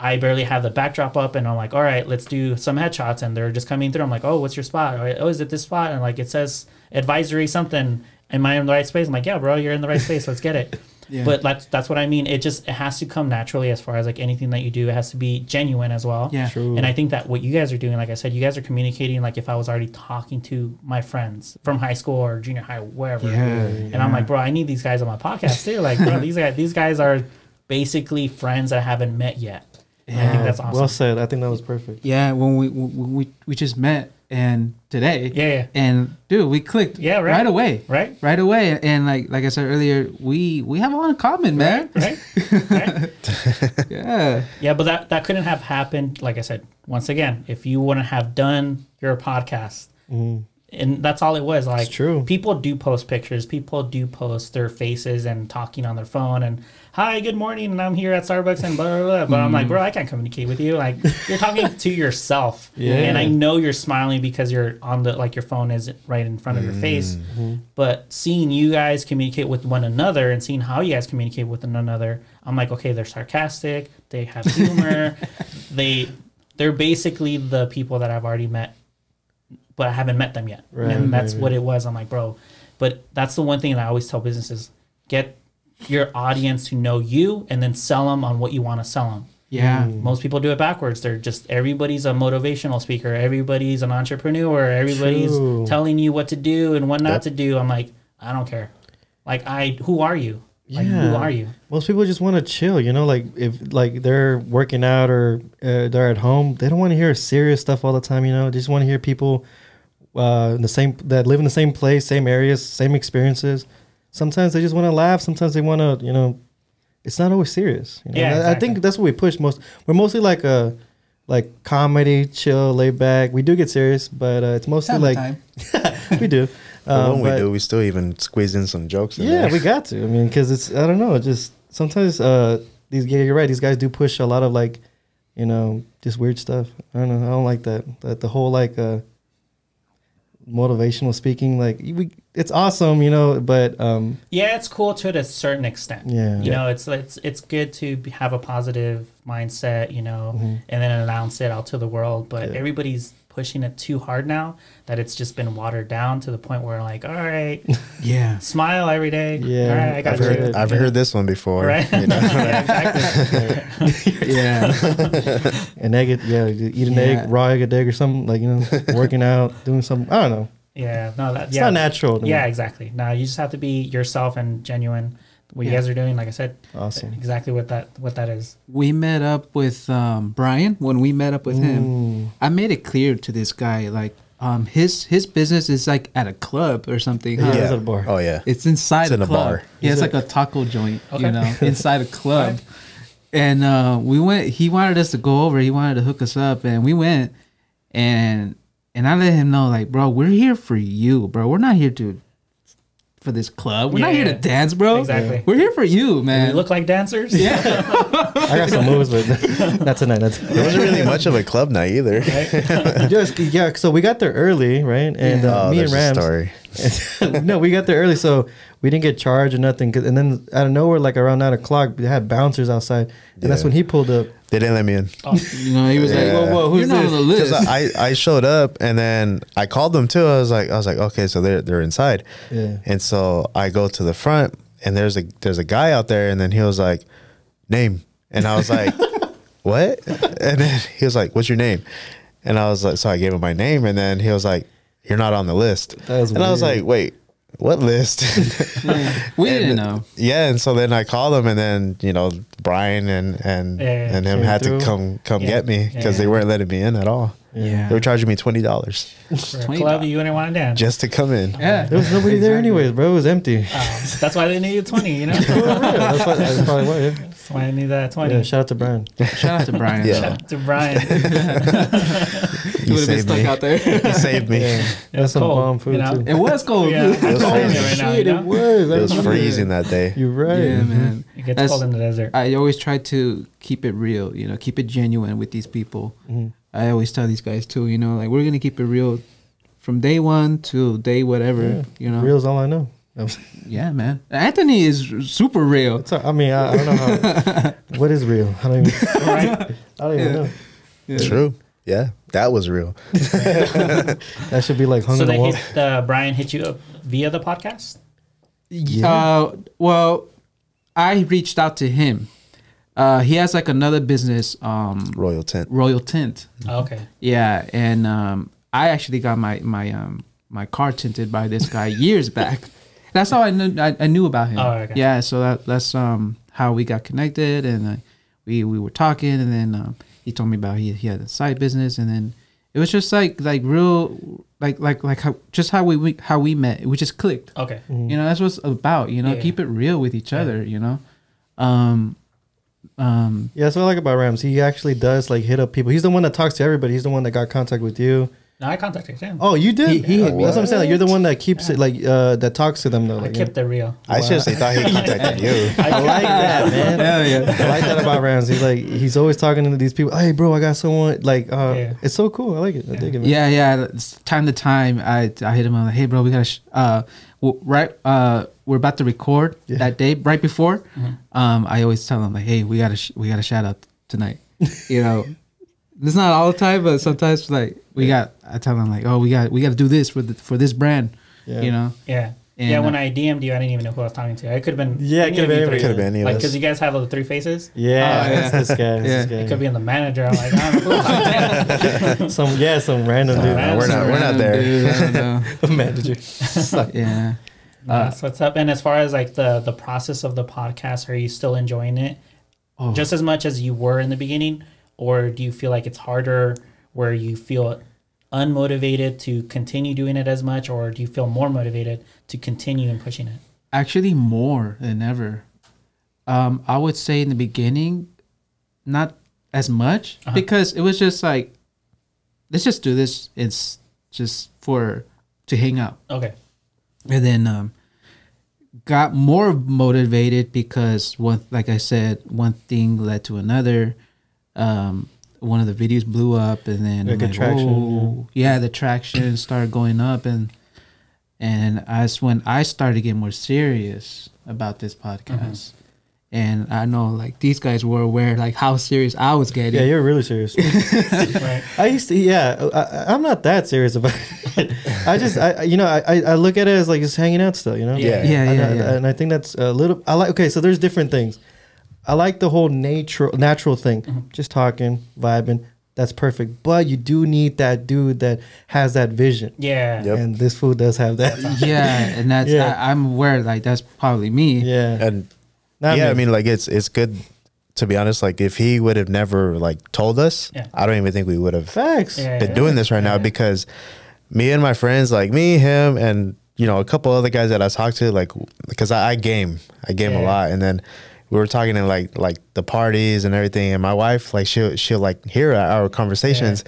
I barely have the backdrop up, and I'm like, all right, let's do some headshots, and they're just coming through. I'm like, oh, what's your spot? Or, oh, is it this spot? And like it says advisory something. Am I in the right space? I'm like, yeah, bro, you're in the right space. Let's get it. Yeah. But that's that's what I mean. It just it has to come naturally as far as like anything that you do. It has to be genuine as well. Yeah. True. And I think that what you guys are doing, like I said, you guys are communicating like if I was already talking to my friends from high school or junior high, wherever. Yeah, And I'm like, bro, I need these guys on my podcast too. Like, bro, these guys these guys are basically friends that I haven't met yet. And I think that's awesome. Well said. I think that was perfect. Yeah, when we when we we just met and today. Yeah, yeah. And dude, we clicked. Yeah, right. Right away. right? Right away. And like like I said earlier, we we have a lot in common, man. Right? right? Yeah. Yeah, but that that couldn't have happened. Like I said, once again, if you wouldn't have done your podcast, mm-hmm. and that's all it was. Like, true. People do post pictures. People do post their faces and talking on their phone and hi, good morning, and I'm here at Starbucks and blah blah blah. But I'm like, mm-hmm. bro, I can't communicate with you. Like, you're talking to yourself, Yeah. and I know you're smiling because you're on the like your phone is right in front of your face. Mm-hmm. But seeing you guys communicate with one another and seeing how you guys communicate with one another, I'm like, okay, they're sarcastic, they have humor, they they're basically the people that I've already met, but I haven't met them yet. Right, and that's right, what it was. I'm like, bro, but that's the one thing that I always tell businesses: get your audience to know you, and then sell them on what you want to sell them. Yeah. Most people do it backwards. They're just everybody's a motivational speaker, everybody's an entrepreneur, everybody's True. telling you what to do and what not Yep. to do. I'm like, I don't care. Like I who are you? Like who are you? Most people just want to chill, you know, like if like they're working out or uh, they're at home, they don't want to hear serious stuff all the time, you know. They just want to hear people uh, in the same that live in the same place, same areas, same experiences. Sometimes they just want to laugh. Sometimes they want to, you know, it's not always serious. You know? Yeah, I- I think that's what we push most. We're mostly like a like comedy, chill, laid back. We do get serious, but uh, it's mostly Time like we do. But Um, when we do, we still even squeeze in some jokes. In yeah, there. we got to. I mean, because it's I don't know. Just sometimes uh these yeah, you're right. These guys do push a lot of like, you know, just weird stuff. I don't know. I don't like that. That the whole like uh motivational speaking. Like we, it's awesome, you know, but um Yeah, it's cool to a certain extent. Yeah. You Yeah. know, it's it's it's good to have a positive mindset, you know, Mm-hmm. and then announce it out to the world. But Yeah. everybody's pushing it too hard now that it's just been watered down to the point where like, all right, Yeah. smile every day. Yeah, All right, I got I've you. heard, I've Yeah. heard this one before. Right. you know? yeah, exactly. Yeah. an egg, yeah, eat an Yeah. egg, raw egg, a egg or something like you know, working out, doing something. I don't know. Yeah, no, that It's yeah. not natural. to me. Yeah, exactly. No, you just have to be yourself and genuine. What you guys are doing, like I said, Awesome. exactly what that what that is. we met up with um, Brian when we met up with him. Mm. I made it clear to this guy like um, his his business is like at a club or something. Huh? Yeah. yeah. at a bar. Oh yeah. It's inside It's a in a club. bar. Yeah, it's Is like a taco joint, Okay. you know, inside a club. Alright. And uh, we went. He wanted us to go over. He wanted to hook us up, and we went. And and I let him know, like, bro, we're here for you, bro. We're not here to for this club. We're not here Yeah. to dance, bro. Exactly. We're here for you, man. we look like dancers? yeah. I got some moves, but not tonight. That's There wasn't really much of a club night either. just yeah. So we got there early, right? And Yeah. uh, oh, me and there's a Rams. Story. no, we got there early, so we didn't get charged or nothing. and then out of nowhere, like around nine o'clock, they had bouncers outside, and that's when he pulled up. They didn't let me in. Oh, you know, he was like, "Whoa, whoa, who's You're not this? on the list?" Because I, I showed up and then I called them too. I was like I was like okay, so they're they're inside. Yeah. And so I go to the front and there's a there's a guy out there and then he was like, name. And I was like, what? And then he was like, what's your name? And I was like, so I gave him my name and then he was like, you're not on the list. That was and I was like, wait, what list? we And- didn't know. yeah, and so then I called him, and then you know Brian and and Yeah, yeah. and him had through. to come come Yeah. get me because Yeah. they weren't letting me in at all. Yeah. They were charging me twenty dollars $20. club, you wouldn't want to dance. just to come in. Yeah. There was nobody there Exactly. anyways, bro. It was empty. Oh, that's why they needed 20, you know? that's, why, that's probably why. Yeah. That's why I need that 20. yeah. Shout out to Brian. Shout out to Brian. Yeah. though. to Brian. You would have been stuck me. out there. He saved me. Yeah. It's That's some cold, bomb food you know? too. it was cold. Yeah. dude. It's was cold freezing. right now, Shit, you it was. I It was freezing that day. You're right. Yeah, man. It gets That's- cold in the desert. I always try to keep it real, you know, keep it genuine with these people. Mhm. I always tell these guys too, you know, like we're gonna keep it real from day one to day whatever, Yeah. you know. Real's all I know. Yeah, man. Anthony is super real. It's, I mean, I, I don't know how. what is real? I don't even. right? I don't even know. Yeah. True. Yeah, that was real. That should be like hung So on the they wall. hit, uh, Brian hit you up via the podcast? Uh, well, I reached out to him. Uh, he has like another business, um, Royal Tent. Royal Tint. Oh, okay. Yeah, and um, I actually got my my um my car tinted by this guy years back. That's how I knew I, I knew about him. Oh, okay. Yeah, so that that's um how we got connected, and uh, we we were talking, and then um, he told me about he he had a side business, and then it was just like like real like like like how just how we, we how we met. We just clicked. Okay. You know, that's what's about. You know, Yeah. keep it real with each other. You know, um, um, Yeah, that's what I like about Rams. He actually does like hit up people. He's the one that talks to everybody. He's the one that got contact with you. No, I contacted him. Oh, you did? He- he hit Oh, me that's what I'm saying. Like, you're the one that keeps it like uh that talks to them though. I Like, kept it real. I seriously thought he contacted you. I like that, man. Hell yeah. I like that about Rams. He's like he's always talking to these people. Hey, bro, I got someone. Like, uh, Yeah. it's so cool. I like it. I dig it. Man. Yeah, yeah. it's Time to time, I I hit him. I'm like, hey, bro, we gotta sh- uh, w- right uh, we're about to record Yeah. that day right before. Um, I always tell him like, hey, we gotta sh- we gotta shout out tonight. you know, it's not all the time, but sometimes like we got. I tell them like, oh, we got we got to do this for the, for this brand. Yeah. You know. Yeah. And, yeah, when uh, I DM'd you, I didn't even know who I was talking to. It could have been. Yeah, it could've been you Could have been any Like, because you guys have the three faces. Yeah, Oh, yeah. it's this guy. it's Yeah. this It could be in the manager. I'm like, I don't know who I'm talking some yeah, some random dude. Uh, we're not- we're not there. Dude, I don't know. manager. yeah. Nah, That's what's up. And as far as like the the process of the podcast, are you still enjoying it Oh. just as much as you were in the beginning, or do you feel like it's harder, where you feel unmotivated to continue doing it as much, or do you feel more motivated to continue and pushing it? actually more than ever. Um, I would say in the beginning, not as much because it was just like, let's just do this. It's just for to hang out, Okay. and then um, got more motivated because one, like I said, one thing led to another. Um, one of the videos blew up, and then Like I'm traction, "Whoa." yeah, the traction started going up, and and that's when I started to get more serious about this podcast. And I know like these guys were aware like how serious I was getting. Yeah, you're really serious. Right. I used to, yeah. I, I'm not that serious about it. I just, I, I- you know, I, I look at it as like just hanging out still, you know. Yeah. Yeah, and, yeah, I, yeah. and I think that's a little. I like. Okay, so there's different things. I like the whole natural, natural thing. Mm-hmm. Just talking, vibing. That's perfect. But you do need that dude that has that vision. Yeah. Yep. And this food does have that. yeah, and that's Yeah. I, I'm aware like that's probably me. yeah. And Not yeah, me. I mean, like it's it's good to be honest. Like if he would have never like told us, Yeah. I don't even think we would have facts. Yeah. been doing this right now because me and my friends, like me, him, and you know a couple other guys that I talked to, like because I, I game, I game a lot, and then we were talking in like like the parties and everything, and my wife like she'll she'll like hear our conversations.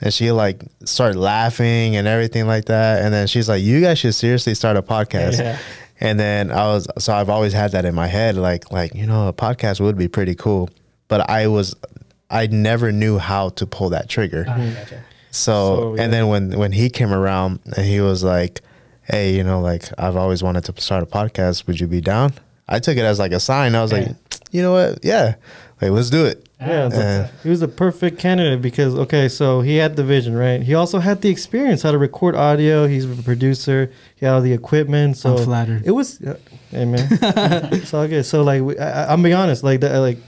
And she like start laughing and everything like that, and then she's like, "You guys should seriously start a podcast." Yeah. And then I was so I've always had that in my head, like like you know a podcast would be pretty cool, but I was I never knew how to pull that trigger. Ah, gotcha. So, So, and then when when he came around and he was like, "Hey, you know, like I've always wanted to start a podcast. Would you be down?" I took it as like a sign. I was Yeah. like, "You know what? Yeah, like let's do it." Yeah, the- Uh, he was a perfect candidate because okay, so he had the vision, right? He also had the experience how to record audio. He's a producer. He had all the equipment. So I'm flattered. It was, uh, hey man, it's all good. So like, we, I, I- I'm being honest, like that, like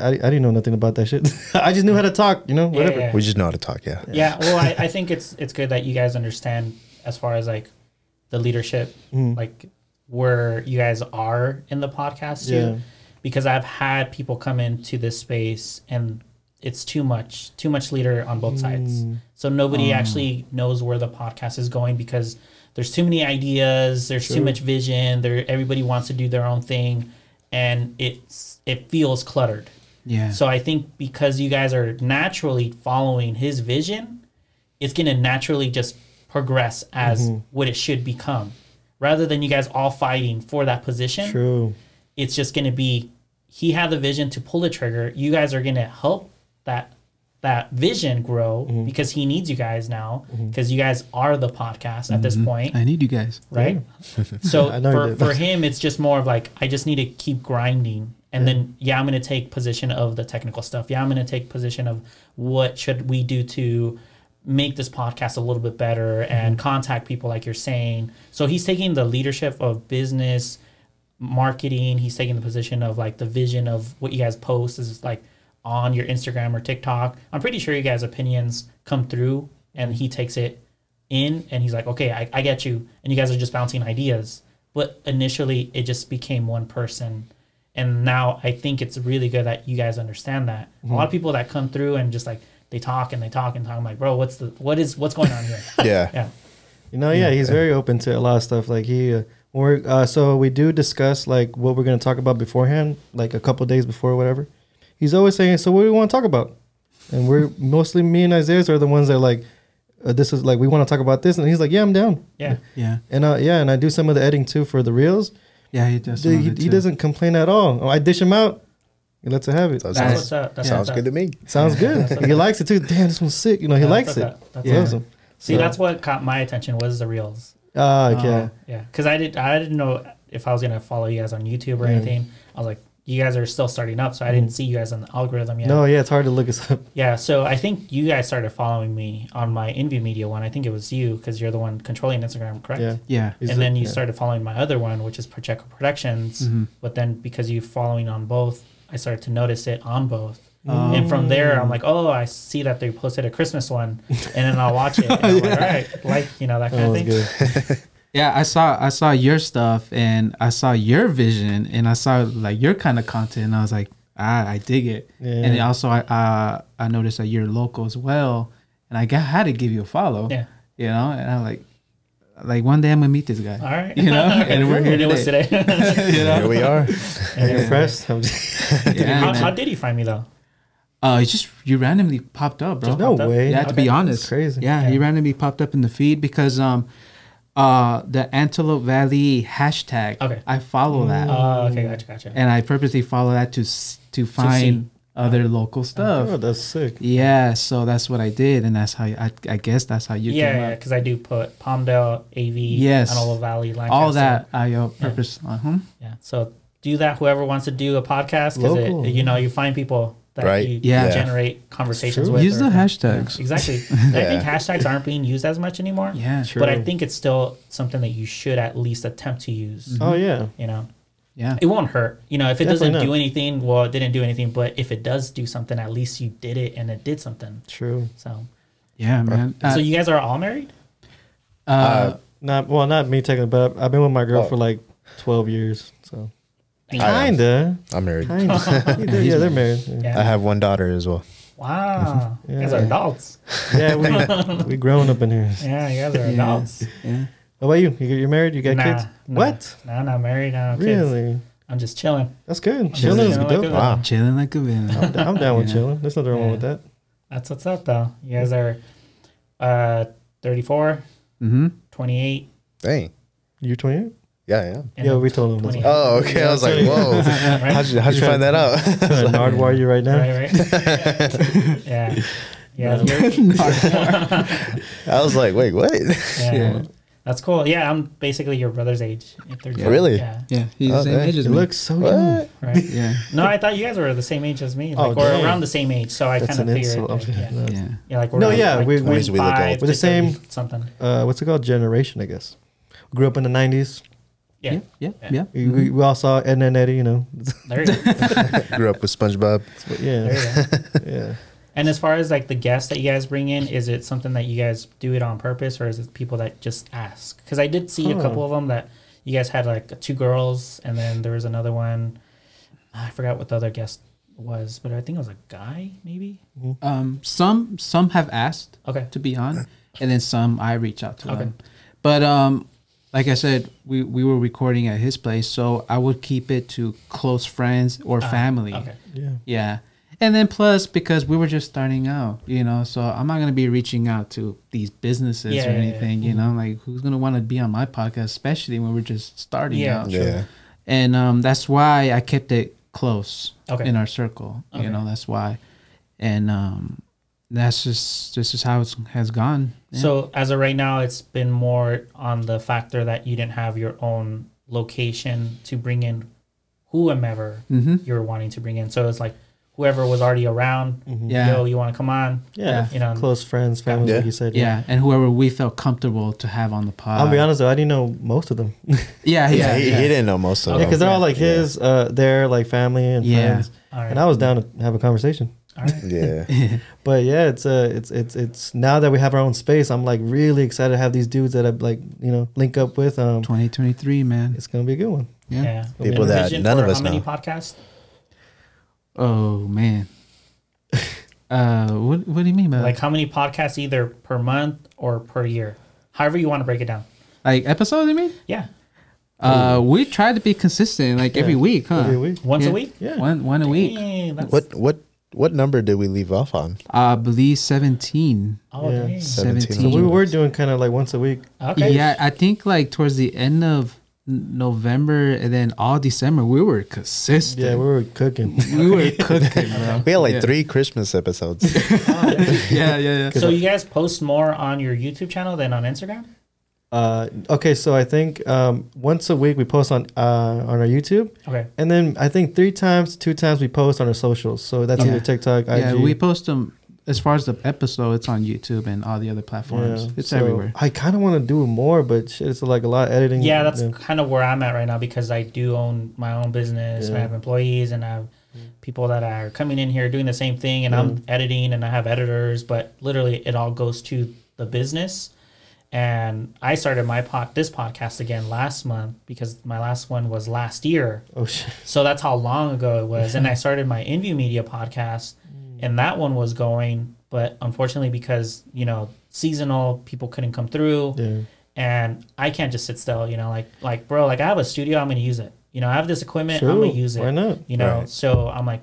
I, I didn't know nothing about that shit. I just knew how to talk, you know, whatever. Yeah. We just know how to talk. Yeah. yeah well I, I think it's it's good that you guys understand as far as like the leadership Mm. like where you guys are in the podcast too Yeah. because i've had people come into this space and it's too much too much leader on both sides Mm. so nobody actually knows where the podcast is going because there's too many ideas there's too much vision there everybody wants to do their own thing and it's it feels cluttered Yeah. so I think because you guys are naturally following his vision, it's going to naturally just progress as Mm-hmm. what it should become. Rather than you guys all fighting for that position, True. it's just going to be he had the vision to pull the trigger. You guys are going to help that that vision grow Mm-hmm. because he needs you guys now because you guys are the podcast at this point I need you guys. right? so I know you for, did. for him, it's just more of like I just need to keep grinding, and then yeah, I'm gonna take position of the technical stuff. Yeah, I'm gonna take position of what should we do to make this podcast a little bit better Mm-hmm. and contact people like you're saying. So he's taking the leadership of business, marketing. He's taking the position of like the vision of what you guys post is like on your Instagram or TikTok. I'm pretty sure you guys' opinions come through and he takes it in and he's like, okay, I, I get you. And you guys are just bouncing ideas. But initially, it just became one person. And now I think it's really good that you guys understand that. A lot of people that come through and just like they talk and they talk and talk. I'm like, bro, what's the what is what's going on here? Yeah. yeah. You know, yeah, he's very open to a lot of stuff. Like he, uh, we're uh, so we do discuss like what we're gonna talk about beforehand, like a couple days before, or whatever. He's always saying, "So what do we want to talk about?" And we're mostly me and Isaiah are the ones that are like, uh, "This is like we want to talk about this," and he's like, "Yeah, I'm down." Yeah. Yeah, And uh, yeah, and I do some of the editing too for the reels. yeah, he does. Dude, he, he doesn't complain at all. I dish him out. He lets her have it. That That's sounds, what's up. That's sounds what's good to me. Sounds good. he likes it too. Damn, this one's sick. You know, he Yeah, likes that's it. That's He what's loves them. See, So- that's what caught my attention was the reels. Ah, Uh, yeah. yeah. Because I did I didn't know if I was gonna follow you guys on YouTube or Yeah. anything. I was like, you guys are still starting up, so I didn't see you guys on the algorithm yet. No, yeah, it's hard to look us up. Yeah, so I think you guys started following me on my Envy Media one. I think it was you because you're the one controlling Instagram, correct? Yeah. Yeah, and the- then you yeah. started following my other one, which is Pacheco Productions. Mhm. But then because you following on both, I started to notice it on both. Um, and from there, I'm like, oh, I see that they posted a Christmas one, and then I'll watch it. And I'm like, all right, like you know that kind That of thing. good. yeah. I saw I saw your stuff and I saw your vision and I saw like your kind of content and I was like, ah, I dig it. Yeah. And also I uh, I noticed that you're local as well, and I got, had to give you a follow. Yeah. You know, and I'm like, like one day I'm gonna meet this guy. All right, You know, and we're here And it was today. today. you know? Here we are. Are you impressed? I'm Yeah, how, how did he find me though? Uh, it's just you randomly popped up, bro. Just no popped way. Yeah, to be honest, That's crazy. Yeah, he randomly popped up in the feed because um, uh, the Antelope Valley hashtag. Okay. I follow that, Oh, okay, gotcha, gotcha. and I purposely follow that to s- to find other local stuff. Oh, that's sick. Yeah, so that's what I did, and that's how I, I guess that's how you yeah, came yeah, because I do put Palmdale, AV, Yes. Antelope Valley, Lancaster. All that I uh, purpose. Uh-huh. Yeah. So do that. Whoever wants to do a podcast, because you know you find people that Right. you Yeah. generate conversations with. Use or- the hashtags. Exactly. I think hashtags aren't being used as much anymore. Yeah, True. But I think it's still something that you should at least attempt to use. Oh yeah. You know, yeah, it won't hurt. You know, if it Definitely doesn't do anything, well, it didn't do anything. But if it does do something, at least you did it and it did something. True. So, yeah, man. Uh, so you guys are all married? uh, Not well, not me technically, but I've been with my girl Oh. for like twelve years. So I am. kinda, I'm married. kinda. yeah, they're married. Yeah, Yeah. I have one daughter as well. Wow. you guys are adults. yeah we we grown up in here. Yeah, you guys are yeah, adults. yeah. How about you? You- You're married? You got Nah, kids? nah. What? No, I'm not married. No, kids. Really? I'm just chilling. That's good. just Chilling is chilling good. like Wow. Chilling like a villain. I'm, I'm down with chilling. There's nothing wrong Yeah. with that. That's what's up, though. You guys are uh, 34, Mm-hmm. 28. Dang. You're 28? Yeah, yeah. and Yeah, we told him. That's 28. Oh, okay. I was like, whoa. Right? How'd you, how'd you find that out? trying to nardwire you right now. right, right. yeah. Yeah, you're- I was like, wait, what? yeah. Yeah. That's cool. Yeah, I'm basically your brother's age. at 34. Really? Yeah. Yeah, he's Oh, the same dang. age as It me. looks so young. What? Right. yeah, No, I thought you guys were the same age as me, Oh, like, or dang. around the same age. So I kind of an figured, insult. like, I'm yeah. yeah. yeah, like we're No, yeah, like we- we- 25 we look old. we're the same- 30 something. Uh, what's it called? Generation, I guess. We Grew up in the 90s. Yeah, yeah, yeah, Yeah. yeah. We, we, we all saw Ed and Eddie, you know. there you go. Grew up with SpongeBob. yeah. There you go. Yeah. And as far as like the guests that you guys bring in, is it something that you guys do it on purpose, or is it people that just ask? Because I did see a couple of them that you guys had like two girls, and then there was another one. I forgot what the other guest was, but I think it was a guy, maybe. Um, some some have asked Okay. to be on, and then some I reach out to Okay. them. But um, like I said, we we were recording at his place, so I would keep it to close friends or family. Okay. Yeah. Yeah. And then plus because we were just starting out, you know, so I'm not gonna be reaching out to these businesses Yeah, or yeah, yeah. anything, you know, like who's gonna want to be on my podcast, especially when we're just starting Yeah, out. Sure. Yeah. And um, that's why I kept it close Okay. in our circle. Okay. You know, that's why. And um, that's just this is how it has gone. Yeah. So as of right now, it's been more on the factor that you didn't have your own location to bring in whomever Mhm. you're wanting to bring in. So it's like whoever was already around. Yeah. Yo, you want to come on? Yeah, You know, close friends, family, Yeah. like you said. Yeah, and whoever we felt comfortable to have on the pod. I'll be honest though, I didn't know most of them. yeah, Yeah, Yeah, yeah, he, he didn't know most of Yeah, them. because they're all like Yeah. his, uh, their like family and Yeah. friends, All right. and I was down to have a conversation. All right. Yeah. But yeah, it's uh, it's it's it's now that we have our own space, I'm like really excited to have these dudes that I like, you know, link up with. Um, 2023, man. it's gonna be a good one. Yeah. Yeah. People that none of us how many know. podcasts? Oh man. uh, what what do you mean by Like like, how many podcasts either per month or per year? However you want to break it down. like episodes? You mean? Yeah. Uh, we try to be consistent, like every week, huh? Every week. Once Yeah. a week? Yeah. One one a week. Dang, that's- What what what number did we leave off on? I believe 17. Oh, Yeah. dang. 17. 17. So we were doing kind of like once a week. Okay. Yeah, I think like towards the end of N- November and then all December, we were consistent. Yeah, we were cooking. we were cooking, bro. We had like Yeah. three Christmas episodes. Yeah, yeah, yeah. So you guys post more on your YouTube channel than on Instagram? Uh, okay, so I think um, once a week we post on uh, on our YouTube, Okay. and then I think three times, two times we post on our socials. So that's Yeah. either TikTok, IG. Yeah, we post them as far as the episode. It's on YouTube and all the other platforms. Yeah, It's so everywhere. I kind of want to do more, but shit, it's like a lot of editing. Yeah, that's kind of where I'm at right now because I do own my own business. I have employees and I have mm. people that are coming in here doing the same thing, and I'm editing and I have editors. But literally, it all goes to the business. And I started my pod, this podcast again last month because my last one was last year. Oh shit. So that's how long ago it was. and I started my InView Media podcast, mm. And that one was going, but unfortunately, because you know seasonal, people couldn't come through, Yeah. and I can't just sit still. You know, like like bro, like I have a studio, I'm gonna use it. You know, I have this equipment, I'm gonna use it. Why not? You know, Right. so I'm like,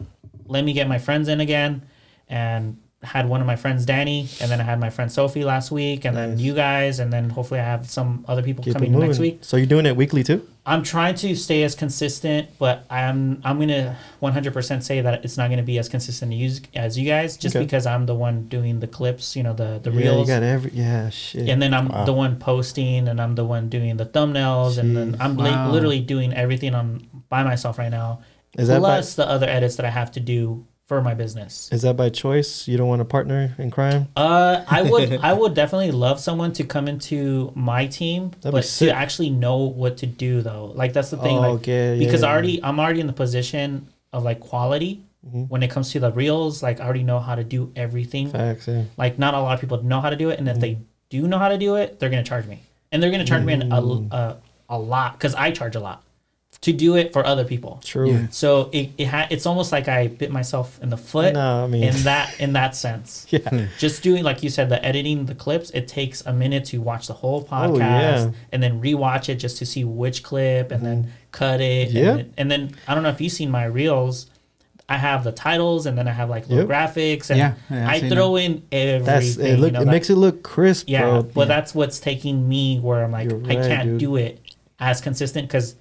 let me get my friends in again, and had one of my friends Danny, and then I had my friend Sophie last week, and then you guys, and then hopefully I have some other people Keep coming next week. So you're doing it weekly too? I'm trying to stay as consistent, but I'm I'm gonna 100% say that it's not gonna be as consistent as you, as you guys, just Okay. because I'm the one doing the clips, you know, the the yeah, you got every. Yeah, shit. and then I'm Wow. the one posting, and I'm the one doing the thumbnails, and then I'm li- literally doing everything on by myself right now, is that by, plus the other edits that I have to do for my business. is that by choice? You don't want a partner in crime? Uh, I would I would definitely love someone to come into my team, That'd but to actually know what to do though. Like that's the thing. Oh, like okay, yeah, because yeah. already I'm already in the position of like quality Mm-hmm. when it comes to the reels. Like I already know how to do everything. Facts. Yeah. Like not a lot of people know how to do it, and if they Mm-hmm. do know how to do it, they're gonna charge me, and they're gonna charge me Mm. a, a a lot because I charge a lot to do it for other people. True. Yeah. So it, it ha- it's almost like I bit myself in the foot No, I mean- in that in that sense. Yeah. Just doing like you said, the editing the clips, it takes a minute to watch the whole podcast Oh, yeah. and then rewatch it just to see which clip and then cut it. Mm-hmm. Yeah. And, then- and then I don't know if you've seen my reels. I have the titles and then I have like little Yep. graphics and Yeah, yeah, I've I seen throw in everything. That's it. Look, you know, it that- makes it look crisp, yeah, bro. but that's what's taking me where I'm like, You're I can't dude. do it as consistent because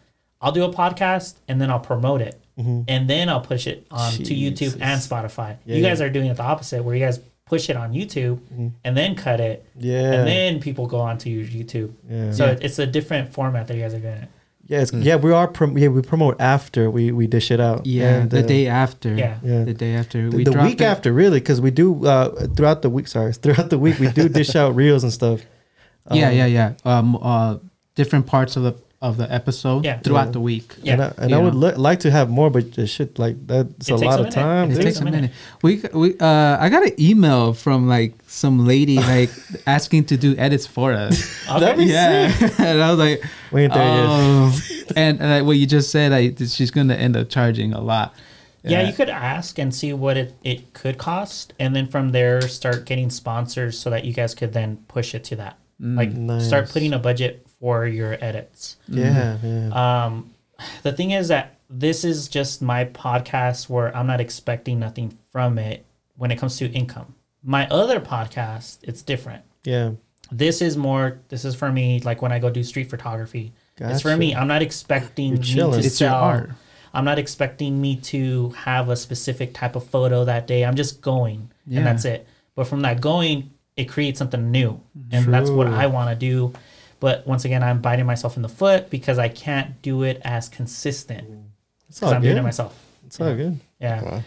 I'll do a podcast and then I'll promote it and then I'll push it on to YouTube Mm-hmm. And Spotify. Yeah, you guys yeah. are doing it the opposite where you guys push it on YouTube and then cut it Yeah. and then people go onto your YouTube. Yeah. So Yeah. it's a different format that you guys are doing it. Yeah, it's, yeah, we are. Prom- yeah, we promote after we we dish it out. Yeah, And, the uh, day after. Yeah. Yeah. The day after. the, We the dropped week it. after, really, because we do uh, throughout the week. Sorry, throughout the week we do dish out reels and stuff. Yeah, Um, yeah, yeah. Um, uh, different parts of the of the episode Yeah. throughout Yeah. the week. Yeah. and I, and I would know. li- like to have more, but the shit like that's It a lot a of time. It It takes a a minute. minute. We we uh I got an email from like some lady like asking to do edits for us. That'd be yeah, and I was like, We ain't there yet. oh, and uh, what you just said, I she's gonna end up charging a lot. Yeah, you could ask and see what it, it could cost, and then from there start getting sponsors so that you guys could then push it to that. like start putting a budget for your edits. Yeah, yeah. Um, the thing is that this is just my podcast where I'm not expecting nothing from it when it comes to income. My other podcast, it's different. yeah. This is more. This is for me. Like when I go do street photography, it's for me. I'm not expecting me to It's your sell. art. I'm not expecting me to have a specific type of photo that day. I'm just going, Yeah. and that's it. But from that going, it creates something new, and that's what I want to do. But once again, I'm biting myself in the foot because I can't do it as consistent It's because all I'm doing it myself. It's all good. Yeah. Wow.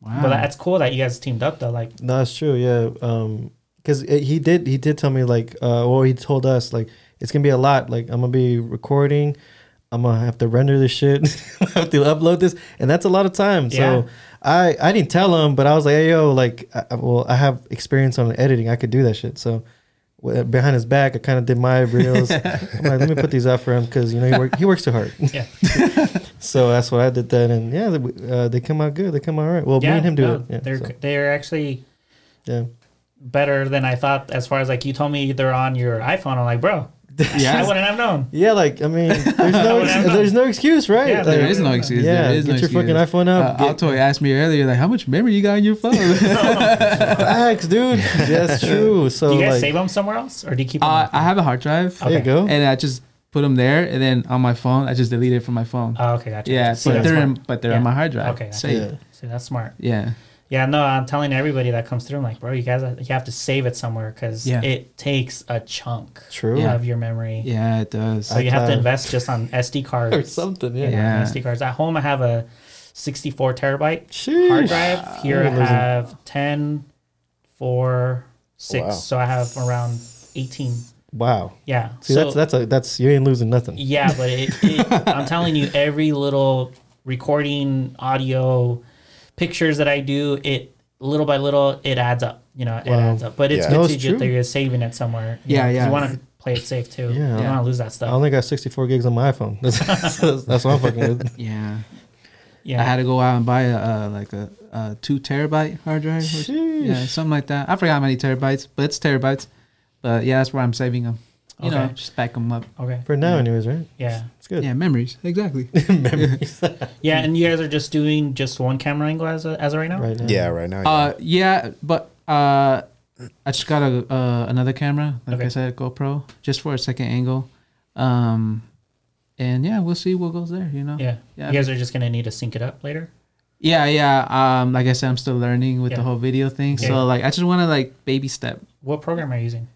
Wow. But that's cool that you guys teamed up though. Like, No, that's true. Yeah, um, because he did he did tell me like, uh, or he told us like it's gonna be a lot. Like I'm gonna be recording. I'm gonna have to render this shit. I have to upload this, and that's a lot of time. Yeah. So I I didn't tell him, but I was like, hey yo, like, I, I- well, I have experience on editing. I could do that shit. So w- behind his back, I kind of did my reels. I'm like, let me put these out for him because you know he work he works too hard. yeah, so that's what I did. Then and yeah, they, uh, they come out good. They come out all right. Well, yeah, me and him do no, it. Yeah, they're so, they're actually yeah. better than I thought. As far as like you told me they're on your iPhone, I'm like, bro, Yeah. I wouldn't have known. Yeah, like I mean, there's no Whatever. there's no excuse, right? Yeah, Like, there is no excuse. Yeah, there is get no your excuse. fucking iPhone Uh, out. get- Altoy asked me earlier, like, how much memory you got on your phone? Facts, dude. That's true. So Do you guys like, save them somewhere else, or do you keep them? uh, I have a hard drive, there you okay. go. and I just put them there, and then on my phone, I just delete it from my phone. oh, okay, gotcha. yeah, See, but they're in, but they're Yeah. on my hard drive. Okay, that's Saved. Yeah. See, that's smart. Yeah. Yeah, no, I'm telling everybody that comes through, I'm like, bro, you guys, you have to save it somewhere because Yeah. it takes a chunk True. Yeah. of your memory. Yeah, it does. So you have to uh, invest just on SD cards Or something. Yeah. Yeah. SD cards. At home, I have a 64 terabyte Sheesh. hard drive. Here I have 10, 4, 6. Wow. So I have around 18. Wow. Yeah. See, so, that's that's a that's you ain't losing nothing. Yeah, but it, it, I'm telling you, every little recording, audio, pictures that I do, it little by little, it adds up. You know, it Wow. adds up. But it's Yeah. good No, to it's just that true. you're saving it somewhere. you Yeah, know, 'cause yeah. You want to play it safe too. Yeah. You don't want to lose that stuff. I stuff. only got 64 gigs on my iPhone. That's that's, that's what I'm fucking with. yeah. yeah. I had to go out and buy a uh, like a, a two terabyte hard drive. or- yeah, something like that. I forgot how many terabytes, but it's terabytes. But yeah, that's where I'm saving them. You know, Okay. just back them up. okay. For now, anyways, right? Yeah. It's good. Yeah, memories. Exactly. Memories Yeah, and you guys are just doing just one camera angle as, as of right now? right now. Yeah, right now. Uh, yeah, but uh, I just got a uh, another camera, like I Okay. said, GoPro, just for a second angle. Um, and yeah, we'll see what goes there. You know. Yeah. Yeah. You guys are just going to need to sync it up later? Yeah, yeah. Um, like I said, I'm still learning with Yeah. the whole video thing. Yeah. So like, I just want to like baby step. What program are you using?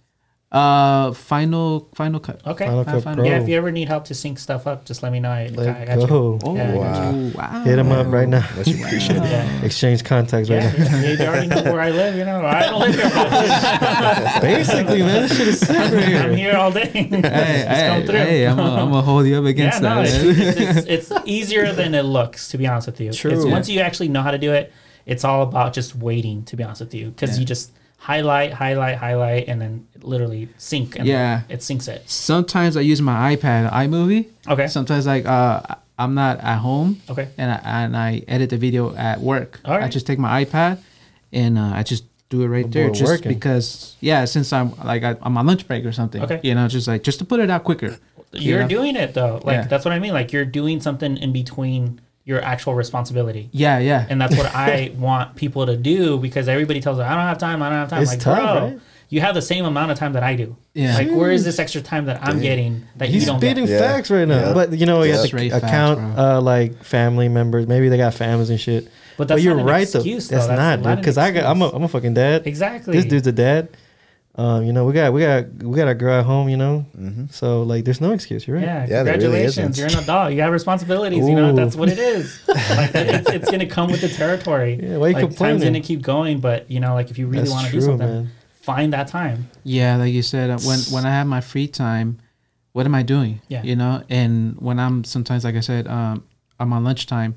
Uh, final Final Cut. Okay. Final Cut find- Pro. Yeah, if you ever need help to sync stuff up, just let me know. I, Let I got you. go. Oh, Yeah, I got you. wow. Hit him up right now. Much appreciated. Yeah. Exchange contacts right Yeah, now. you already know where I live, you know. I don't live here, Basically, man, this shit is sick right I'm here. here all day. Hey, Just hey, come through. hey, I'm gonna hold you up yeah, against no, that. it's, man. it's, it's, it's easier than it looks, to be honest with you. True. It's, Yeah. once you actually know how to do it, it's all about just waiting, to be honest with you, because Yeah. you just highlight, highlight, highlight, and then literally sync. And Yeah. it syncs it. Sometimes I use my iPad, iMovie. Okay. Sometimes like uh, I'm not at home Okay. and I, and I edit the video at work. All right. I just take my iPad and uh, I just do it right there, boy, just working. because yeah, since I'm like I, I'm on lunch break or something. Okay. You know, just like just to put it out quicker. You're Yeah. doing it though. Like Yeah. that's what I mean. Like you're doing something in between your actual responsibility. Yeah, yeah. And that's what I want people to do because everybody tells me I don't have time, I don't have time. It's like, tough, bro, right? you have the same amount of time that I do. Yeah. Like where is this extra time that I'm getting that He's you don't spitting get? Yeah. facts right now. Yeah. But you know, you have to facts, account bro. uh, like family members. Maybe they got families and shit. But But, you're not an right excuse, though. though. That's, That's not, not dude. Because I got, I'm a, excuse. I'm a fucking dad. Exactly. This dude's a dad. Um, you know, we got, we got, we got a girl at home. You know, so like, there's no excuse. You're right. Yeah, Yeah, there really congratulations. You're an adult. You have responsibilities. You know, that's what it is. like, it's, it's going to come with the territory. Yeah, why you like, time's going to keep going, but, you know, like if you really want to do something, man. find that time. Yeah, like you said, uh, when when I have my free time, what am I doing? Yeah. You know, and when I'm sometimes, like I said, um, I'm on lunchtime.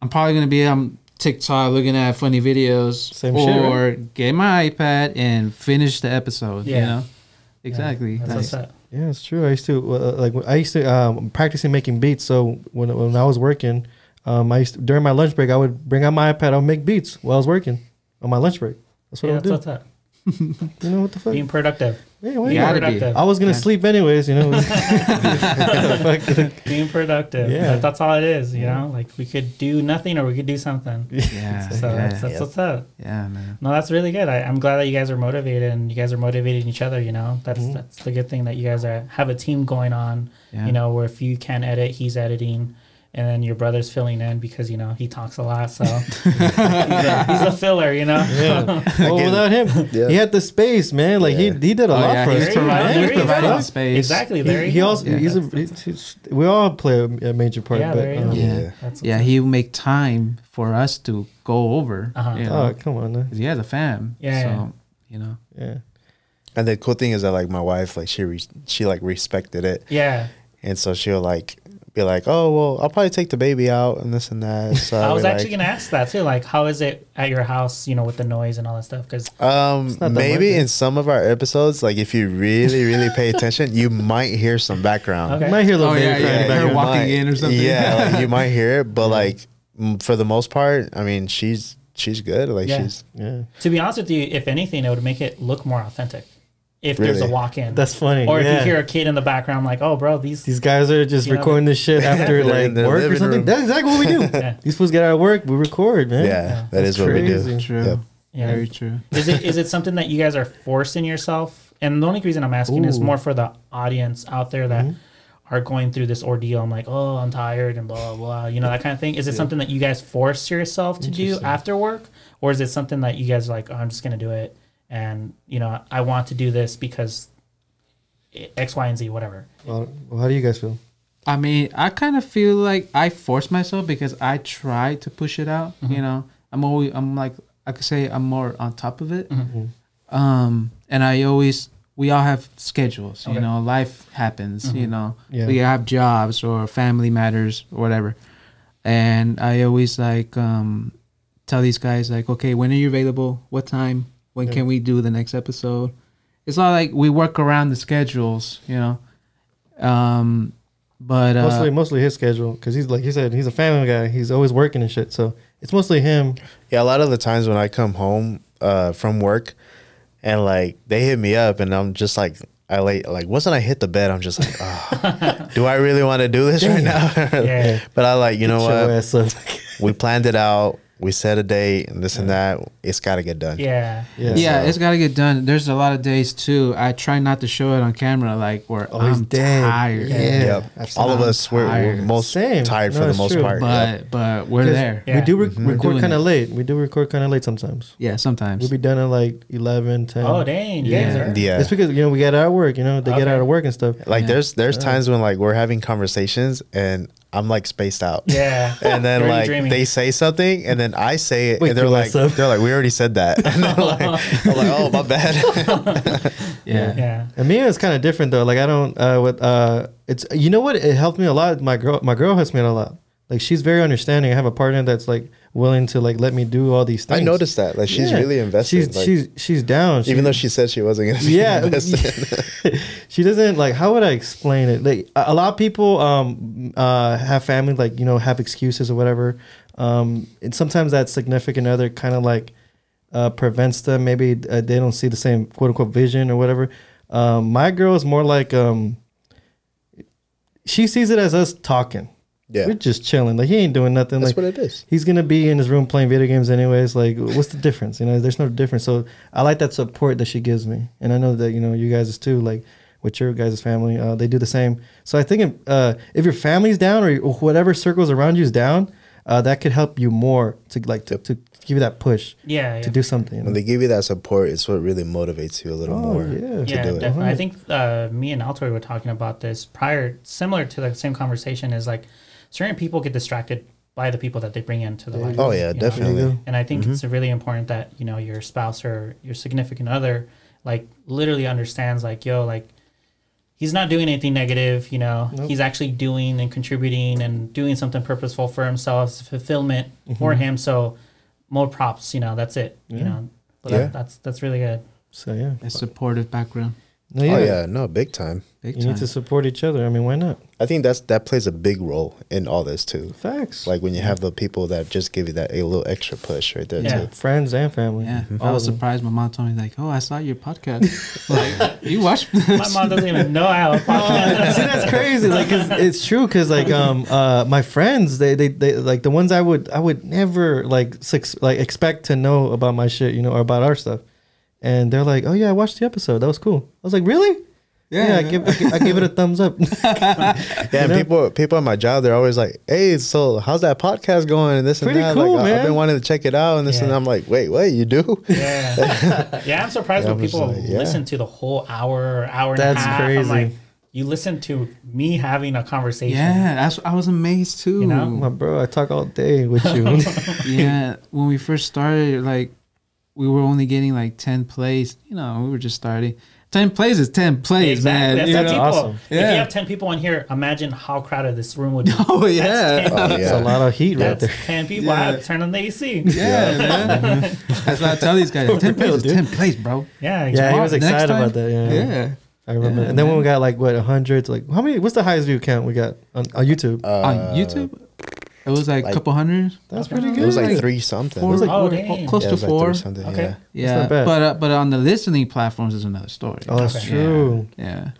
I'm probably gonna be on TikTok looking at funny videos, Same shit, or get my iPad and finish the episode. You Yeah. know, exactly. That's Like, what's up. Yeah, it's true. I used to uh, like I used to um, practicing making beats. So when when I was working, um, I used to, during my lunch break I would bring out my iPad. I would make beats while I was working on my lunch break. That's what Yeah, I that's would what's up. do. You know what the fuck? Being productive. Yeah, why Being gotta be. I was gonna Yeah. sleep anyways. You know. Being productive. Yeah. That- that's all it is, you know? Like we could do nothing or we could do something. Yeah, So yeah, that's, that's Yeah. what's up. yeah, man. No, that's really good. I, I'm glad that you guys are motivated and you guys are motivating each other. You know, that's Mhm. that's the good thing that you guys are have a team going on. Yeah. You know, where if you can edit, he's editing, and then your brother's filling in because you know he talks a lot, so he's, a, he's a filler, you know. Yeah. well, without him, Yeah. he had the space, man. Like Yeah. he he did a Oh, lot yeah, for he us. was providing- he was There you providing go. space. Exactly. There He, you he also Yeah. he's a he's, he's- we all play a, a major part. Yeah, but, um, go. Yeah. Yeah, he would make time for us to go over. Uh-huh. You know, Oh come on, man. 'cause he has a fam. Yeah, So yeah. you know. yeah. And the cool thing is that like my wife, like she re- she like respected it, yeah. and so she'll like be like, oh well, I'll probably take the baby out and this and that. So I was actually like, gonna ask that too. Like, how is it at your house? You know, with the noise and all that stuff. Because Um, maybe in some of our episodes, like if you really, really pay attention, you might hear some background. Okay. You might hear a little Oh, baby yeah, crying yeah, in the her walking might- in or something. Yeah, like you might hear it, but like for the most part, I mean, she's she's good. Like Yeah. she's Yeah, to be honest with you, if anything, it would make it look more authentic. If there's a walk-in, that's funny. or if you hear a kid in the background, like, oh, bro, these. These guys are just You know, recording this shit after like work or something. room. That's exactly what we do. Yeah. These fools get out of work, we record, man. yeah, that That's is what we do. True. Yep. Yeah. Very true. is it is it something that you guys are forcing yourself? And the only reason I'm asking is more for the audience out there that Mm-hmm. are going through this ordeal. I'm like, oh, I'm tired and blah blah blah. You know that kind of thing. Is it something that you guys force yourself to do after work, or is it something that you guys are like, oh, I'm just gonna do it, and you know, I want to do this because X, Y, and Z, whatever. Well, well, how do you guys feel? I mean, I kind of feel like I force myself because I try to push it out. Mm-hmm. You know, I'm always, I'm like, I could say I'm more on top of it. Mm-hmm. Um, and I always, we all have schedules. You know, life happens. You know, Yeah. we have jobs or family matters or whatever. And I always like um, tell these guys like, okay, when are you available? What time? When can we do the next episode? It's not like we work around the schedules. You know. Um, but uh, Mostly, mostly his schedule because he's like you said, he's a family guy. He's always working and shit. So it's mostly him. Yeah, a lot of the times when I come home uh, from work, and like they hit me up, and I'm just like, I late like once I hit the bed, I'm just like, oh, do I really want to do this right now? Yeah. But I like, you know Get your what? We planned it out. We set a date and this and that. It's got to get done. Yeah. Yeah. yeah, So- it's got to get done. There's a lot of days too. I try not to show it on camera, like where Oh, I'm dead. tired. Yeah. Yep. All of us, we're, we're tired. most Same. tired No, for the it's most true. part. But Yep. but we're there. Yeah. We do rec- We're record kind of late. We do record kind of late sometimes. Yeah, sometimes. We'll be done at like 11, 10. Oh dang, you Yeah. Yeah. It's because you know we get out of work. You know they get out of work and stuff. Like Yeah. there's there's times when like we're having conversations and I'm like spaced out. Yeah. And then like dreaming. they say something and then I say it Wake and they're like up. they're like we already said that. And they're like, I'm like oh my bad. yeah. Yeah. And me, it's kind of different though. Like I don't. Uh, with uh, it's you know what? It helped me a lot. My girl, my girl helps me a lot. Like she's very understanding. I have a partner that's like willing to like let me do all these things. I noticed that. Like she's Yeah. really invested. She's like, she's she's down. She, even though she said she wasn't gonna yeah, she doesn't like. How would I explain it? Like a a lot of people um uh have family like you know have excuses or whatever. Um, and sometimes that significant other kind of like uh prevents them. Maybe uh, they don't see the same quote unquote vision or whatever. Um, my girl is more like um. She sees it as us talking. Yeah. We're just chilling. Like he ain't doing nothing. That's like what it is. he's gonna be in his room playing video games anyways. Like, what's the difference? You know, there's no difference. So I like that support that she gives me, and I know that you know you guys is too. Like with your guys' family, uh, they do the same. So I think uh, if your family's down or whatever circles around you is down, uh, that could help you more to like to, to give you that push Yeah. yeah. to do something. You know? When they give you that support, it's what really motivates you a little Oh, more. yeah. to yeah, do it. definitely. I think uh, me and Altoy were talking about this prior, similar to the same conversation. Is like certain people get distracted by the people that they bring into the life. Oh yeah, you know? Definitely. And I think it's really important that you know your spouse or your significant other like literally understands like yo like he's not doing anything negative. You know, Nope. he's actually doing and contributing and doing something purposeful for himself, it's fulfillment for him. So more props. You know, that's it. You know, but Yeah. that, that's that's really good. So yeah, A supportive background. No, Oh yeah, no, big time. Big You time. need to support each other. I mean, why not? I think that's that plays a big role in all this too. Facts. Like when you have the people that just give you that a little extra push right there Yeah. too. friends and family. yeah, All I was surprised. My mom told me like, "Oh, I saw your podcast. like, you watched My mom doesn't even know I have a podcast. See, that's crazy. Like, 'cause it's true. Cause like, um, uh, my friends, they, they, they, like the ones I would, I would never like, six, like expect to know about my shit, you know, or about our stuff. And they're like, "Oh yeah, I watched the episode. That was cool." I was like, "Really?" Yeah, I give I give- I give it a thumbs up. Yeah, and know? people people at my job, they're always like, "Hey, so how's that podcast going?" And this Pretty and that. cool, like, I- I've been wanting to check it out, and this and Yeah. that. I'm like, "Wait, what? You do?" Yeah, yeah. I'm surprised Yeah, when I was people like, yeah. listen to the whole hour, hour and That's a half. I'm crazy. like, you listen to me having a conversation. Yeah, that's I was amazed too. You know? My bro, I talk all day with you. yeah, when we first started, like we were only getting like ten plays. You know, we were just starting. Ten plays is ten plays, Exactly. man. That's you ten know? people. Awesome. If you have ten people in here, imagine how crowded this room would be. Oh yeah, Oh, It's yeah. a lot of heat right there. ten people. Yeah. Have to turn on the AC. yeah, man. That's what I tell these guys. Ten plays is ten plays, bro. Yeah, Yeah, he exactly. was Next excited time? about that. Yeah, Yeah. I remember. Yeah, and then when we got like what hundreds, like how many? What's the highest view count we got on, on YouTube? Uh, On YouTube, it was like a like- couple hundred. That's pretty good. It was like Like three something. Four, was like- Oh, or- dang. close yeah, it to was like four. three something. Okay. Yeah. yeah, not bad. but uh, but on the listening platforms is another story. Oh, that's Okay. true. Yeah.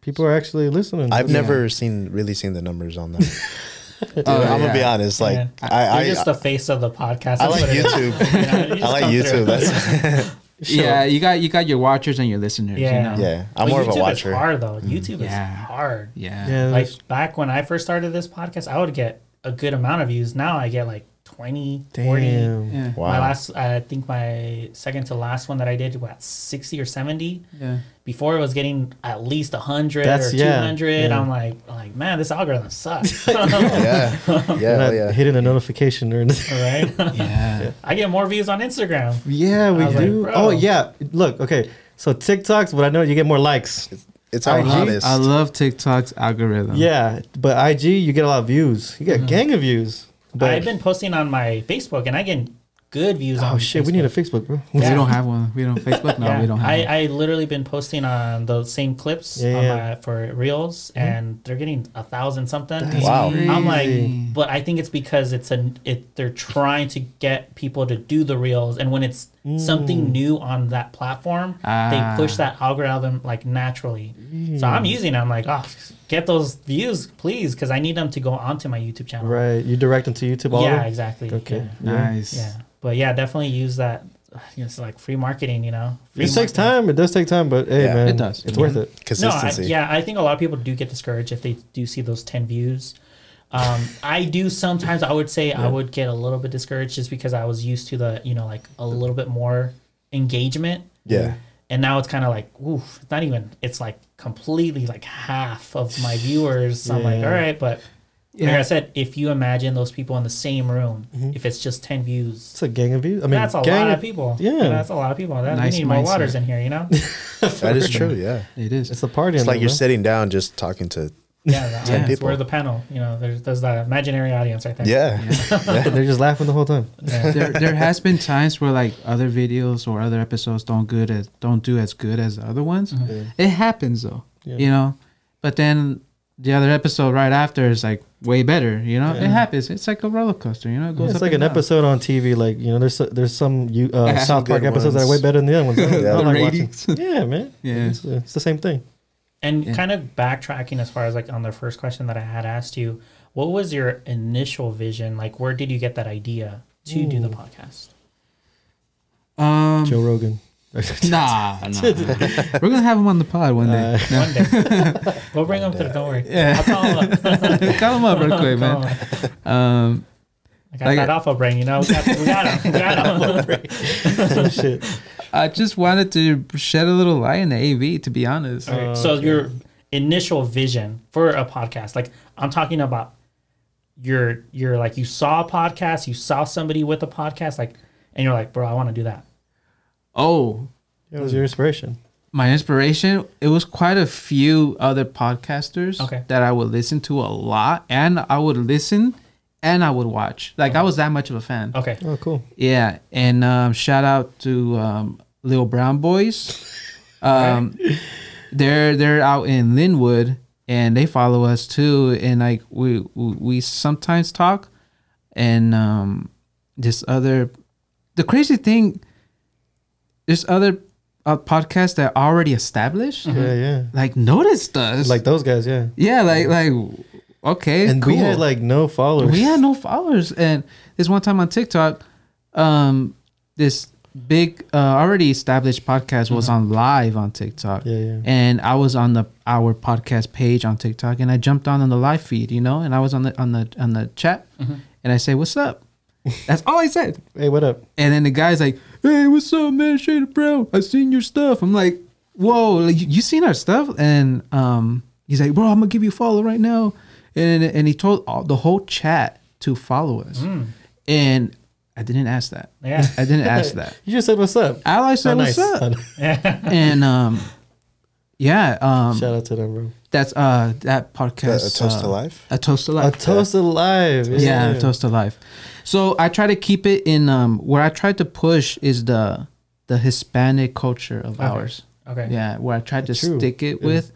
People are actually listening. I've Yeah. never seen really seen the numbers on that. Dude, Oh, I'm gonna be honest. Like Yeah. I, You're I, just the face of the podcast. I like what it is. YouTube. Yeah, you I like YouTube. through. That's Yeah, you got you got your watchers and your listeners. Yeah. You know? yeah. I'm But more of YouTube a watcher. Is hard though. YouTube Yeah. is hard. Yeah. Yeah, Like back when I first started this podcast, I would get a good amount of views. Now I get like 20, 40. Yeah. Wow. My last, I think my second to last one that I did was 60 or 70. Yeah. Before it was getting at least 100 That's- or 200. yeah. I'm like, I'm like, man, this algorithm sucks. yeah. Yeah. You're not yeah. hitting a notification or anything. right? Yeah. I get more views on Instagram. Yeah, we I was like, do. oh yeah. Look, okay. So TikToks, but I know you get more likes. It's I our love, hottest. I love TikTok's algorithm. Yeah, but IG you get a lot of views. You get a mm-hmm. gang of views. But I've been posting on my Facebook and I get good views oh, on oh shit, we need a Facebook. Facebook, bro. We don't have one. We don't Facebook. No, Yeah, we don't have I, one. I literally been posting on those same clips Yeah, on my, for reels, mm-hmm. and they're getting a thousand something. That's Wow. I'm like, but I think it's because it's a it. They're trying to get people to do the reels, and when it's mm. something new on that platform, Ah. they push that algorithm like naturally. So I'm using it. I'm like, oh, get those views, please, because I need them to go onto my YouTube channel. right. You direct them to YouTube all of Yeah, them? exactly. Okay. Yeah. nice. yeah, but yeah, definitely use that. It's like free marketing, you know. Free It takes marketing. time. It does take time, but hey Yeah. man, It does. It's worth it. No, I, Consistency. yeah, I think a lot of people do get discouraged if they do see those ten views. Um, I do sometimes. I would say I would get a little bit discouraged just because I was used to the you know like a little bit more engagement, yeah. and now it's kind of like oof, it's not even. It's like completely like half of my viewers. So I'm like, all right, but like I said, if you imagine those people in the same room, if it's just ten views, It's a gang of views. I mean, that's a gang lot of people. yeah. that's a lot of people. That, Nice we need more waters in here, you know. That is true. Yeah. It is. It's a party. It's like there, you're bro. sitting down just talking to. Yeah, the audience. people. We're the panel. You know, there's there's the imaginary audience right there. Yeah. They're just laughing the whole time. Yeah. there, there has been times where like other videos or other episodes don't good as don't do as good as the other ones. Mm-hmm. It happens though, Yeah. you know. But then the other episode right after is like way better. You know, Yeah. it happens. It's like a roller coaster. You know, it goes it's up like and an down. episode on TV. Like you know, there's there's some you uh, Yeah. South Park Good episodes that are way better than the other ones. Yeah. don't The like watching. ratings. Yeah, man. Yeah. it's, uh, it's the same thing. And Yeah. kind of backtracking as far as like on the first question that I had asked you, what was your initial vision? Like, where did you get that idea to do the podcast? Um, Joe Rogan. nah, nah. We're gonna have him on the pod one day. Uh, No. One day, we'll bring them through. Don't worry. Yeah. I'll call him up. Call him up real quick, man. Um, I got Like- that alpha brain, you know. We got, we got him. We got him. Shit. I just wanted to shed a little light in the AV, to be honest. All right, Oh, so okay. your initial vision for a podcast, like I'm talking about your your like you saw a podcast, you saw somebody with a podcast, like and you're like, bro, I want to do that. Oh, That was your inspiration. my inspiration it was quite a few other podcasters Okay. that i would listen to a lot and i would listen and i would watch like i was that much of a fan Okay. Oh, cool. yeah and um, shout out to um, little brown boys um, they're they're out in Lynwood and they follow us too and like we we, we sometimes talk and um, this other the crazy thing there's other uh, podcasts that are already established Yeah, yeah. like noticed us Like those guys, yeah. yeah like like okay And cool. we had like no followers. we had no followers and this one time on tiktok um this big uh, already established podcast was on live on TikTok. Yeah, yeah. And I was on the our podcast page on TikTok, and I jumped on on the live feed, you know, and I was on the on the on the chat, and I say, "What's up?" That's all I said. Hey, what up? And then the guy's like, "Hey, what's up, man? Shade Brown. I seen your stuff." I'm like, "Whoa, like, you, you seen our stuff?" And um, he's like, "Bro, I'm gonna give you a follow right now." And and he told all, the whole chat to follow us. And I didn't ask that. Yeah. I didn't ask that. You just said what's up. All I said, Oh, "What's up?" Yeah. And um, yeah, um, Shout out to them, bro. That's uh that podcast. A Toast to uh, Life? A toast to life. A toast to life. yeah, a toast to life. So I try to keep it in um where I try to push is the the Hispanic culture of ours. Okay. Yeah, where I tried to True. stick it Yeah. with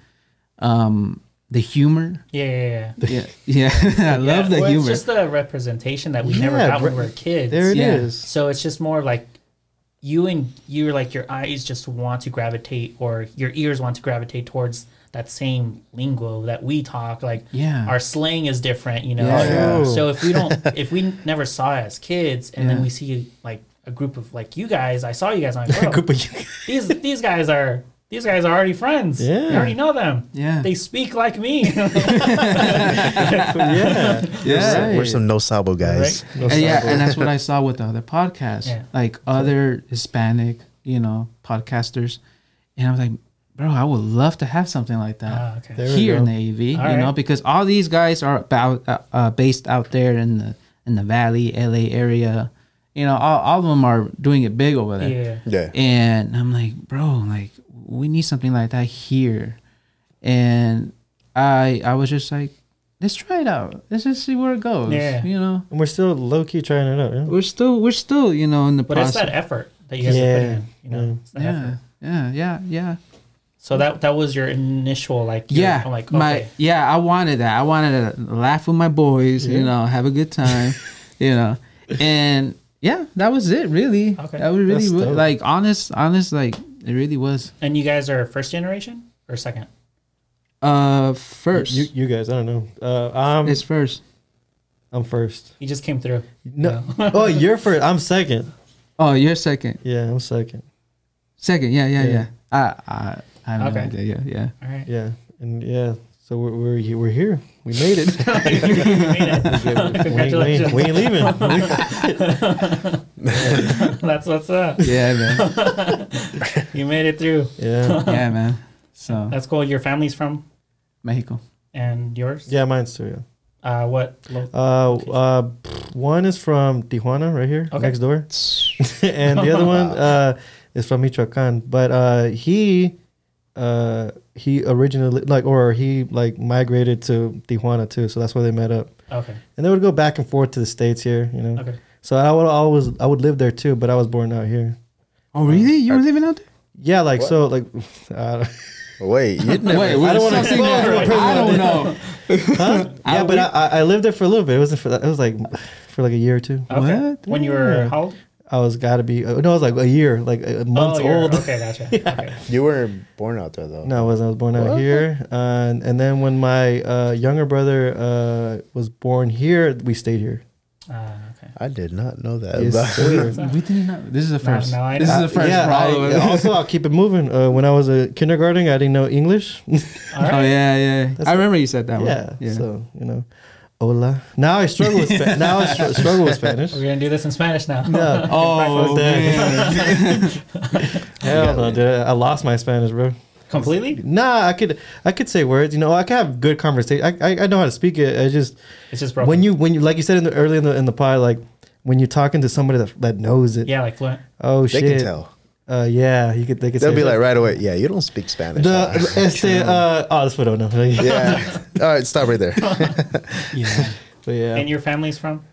um the humor. Yeah, yeah, yeah. Yeah, yeah, I love the well, humor. It's just the representation that we never Yeah, got when we were kids. There it is. Yeah. So it's just more like you and you're like your eyes just want to gravitate or your ears want to gravitate towards that same lingo that we talk. Like Yeah. our slang is different, you know. Yeah. True. So if we don't if we never saw it as kids and Yeah. then we see like a group of like you guys, I saw you guys on bro, Group of you- these these guys are these guys are already friends. Yeah. You already know them. Yeah. They speak like me. yeah. Yeah. Right. We're some no sabo guys. No and yeah, and that's what I saw with the other podcasts, Yeah. like other Hispanic, you know, podcasters, and I was like, bro, I would love to have something like that Ah, okay. Here in the AV, All you know, because all these guys are about uh, uh, based out there in the in the Valley, LA area, you know, all, all of them are doing it big over there, yeah. Yeah. and I'm like, bro, like we need something like that here, and I I was just like, let's try it out, let's just see where it goes, Yeah. you know. And we're still low key trying it out. Yeah. We're still we're still you know in the But it's process. that effort that you guys are Yeah. putting in. You know, Yeah. it's the yeah, effort. yeah, yeah, yeah, So that that was your initial like. your- yeah. I'm like my yeah, I wanted that. I wanted to laugh with my boys, you know, have a good time, you know, and yeah, that was it. Really, Okay. that was really That's like honest, honest, like it really was. And you guys are first generation or second? Uh, first, You, you guys, I don't know. Uh, I'm it's first. I'm first. You just came through. No. oh, you're first. I'm second. Oh, you're second. Yeah, I'm second. Second, yeah, yeah, Yeah. yeah. I, I, I have Okay. no idea. Yeah, yeah. All right. Yeah, and yeah. So we're we're, he- we're here. We made it. You made it. we, ain't, Congratulations. we ain't leaving. That's what's up. Yeah, man. You made it through. yeah. yeah, man. So That's cool. Your family's from Mexico. and yours? Yeah, mine's too. Yeah. Uh, what? lo- Uh, uh, one is from Tijuana, right here, Okay. next door, and the other one uh, is from Michoacan. But uh, he, uh, he originally like, or he like migrated to Tijuana too, so that's where they met up. Okay. And they would go back and forth to the states here, you know. Okay. So I would always, I would live there too, but I was born out here. Oh, really? You were living out there? Yeah, like so, like, uh, Wait, you Wait, I don't wanna something spoil that- it I don't know. huh? yeah, but I, I I lived there for a little bit. It wasn't for that. It was like for like a year or two. Okay. What? When you were how old? I was got to be. Uh, no, I was like a year, like uh, months oh, old. Okay, gotcha. Okay. you weren't born out there though. No, I wasn't. I was born out What? here, uh, and, and then when my uh, younger brother uh, was born here, we stayed here. Uh, okay. I did not know that. Yes, about- sir. We didn't know. This is the Now- first. now I this is the first yeah, for all of I, also, I'll keep it moving. Uh, when I was a kindergarten, I didn't know English. All Oh yeah, yeah. That's I remember you said that yeah, one. Yeah. so you know, hola. Now I struggle with Spa- now I str- struggle with Spanish. We're gonna do this in Spanish now. No, oh Fuck man. hell no, dude. I lost my Spanish, bro. Completely? Nah, I could I could say words. You know, I could have good conversation. I, I I know how to speak it. I just It's just broken. when you when you like you said in the early in the in the pod, like when you're talking to somebody that that knows it. yeah, like fluent. Oh shit. they shit. can tell. Uh, yeah, you could. They could. They'll say be that. like right away. Yeah, you don't speak Spanish. the huh?" este. Uh, oh, that's what I don't know. yeah. All right, stop right there. yeah. But yeah. And your family's from?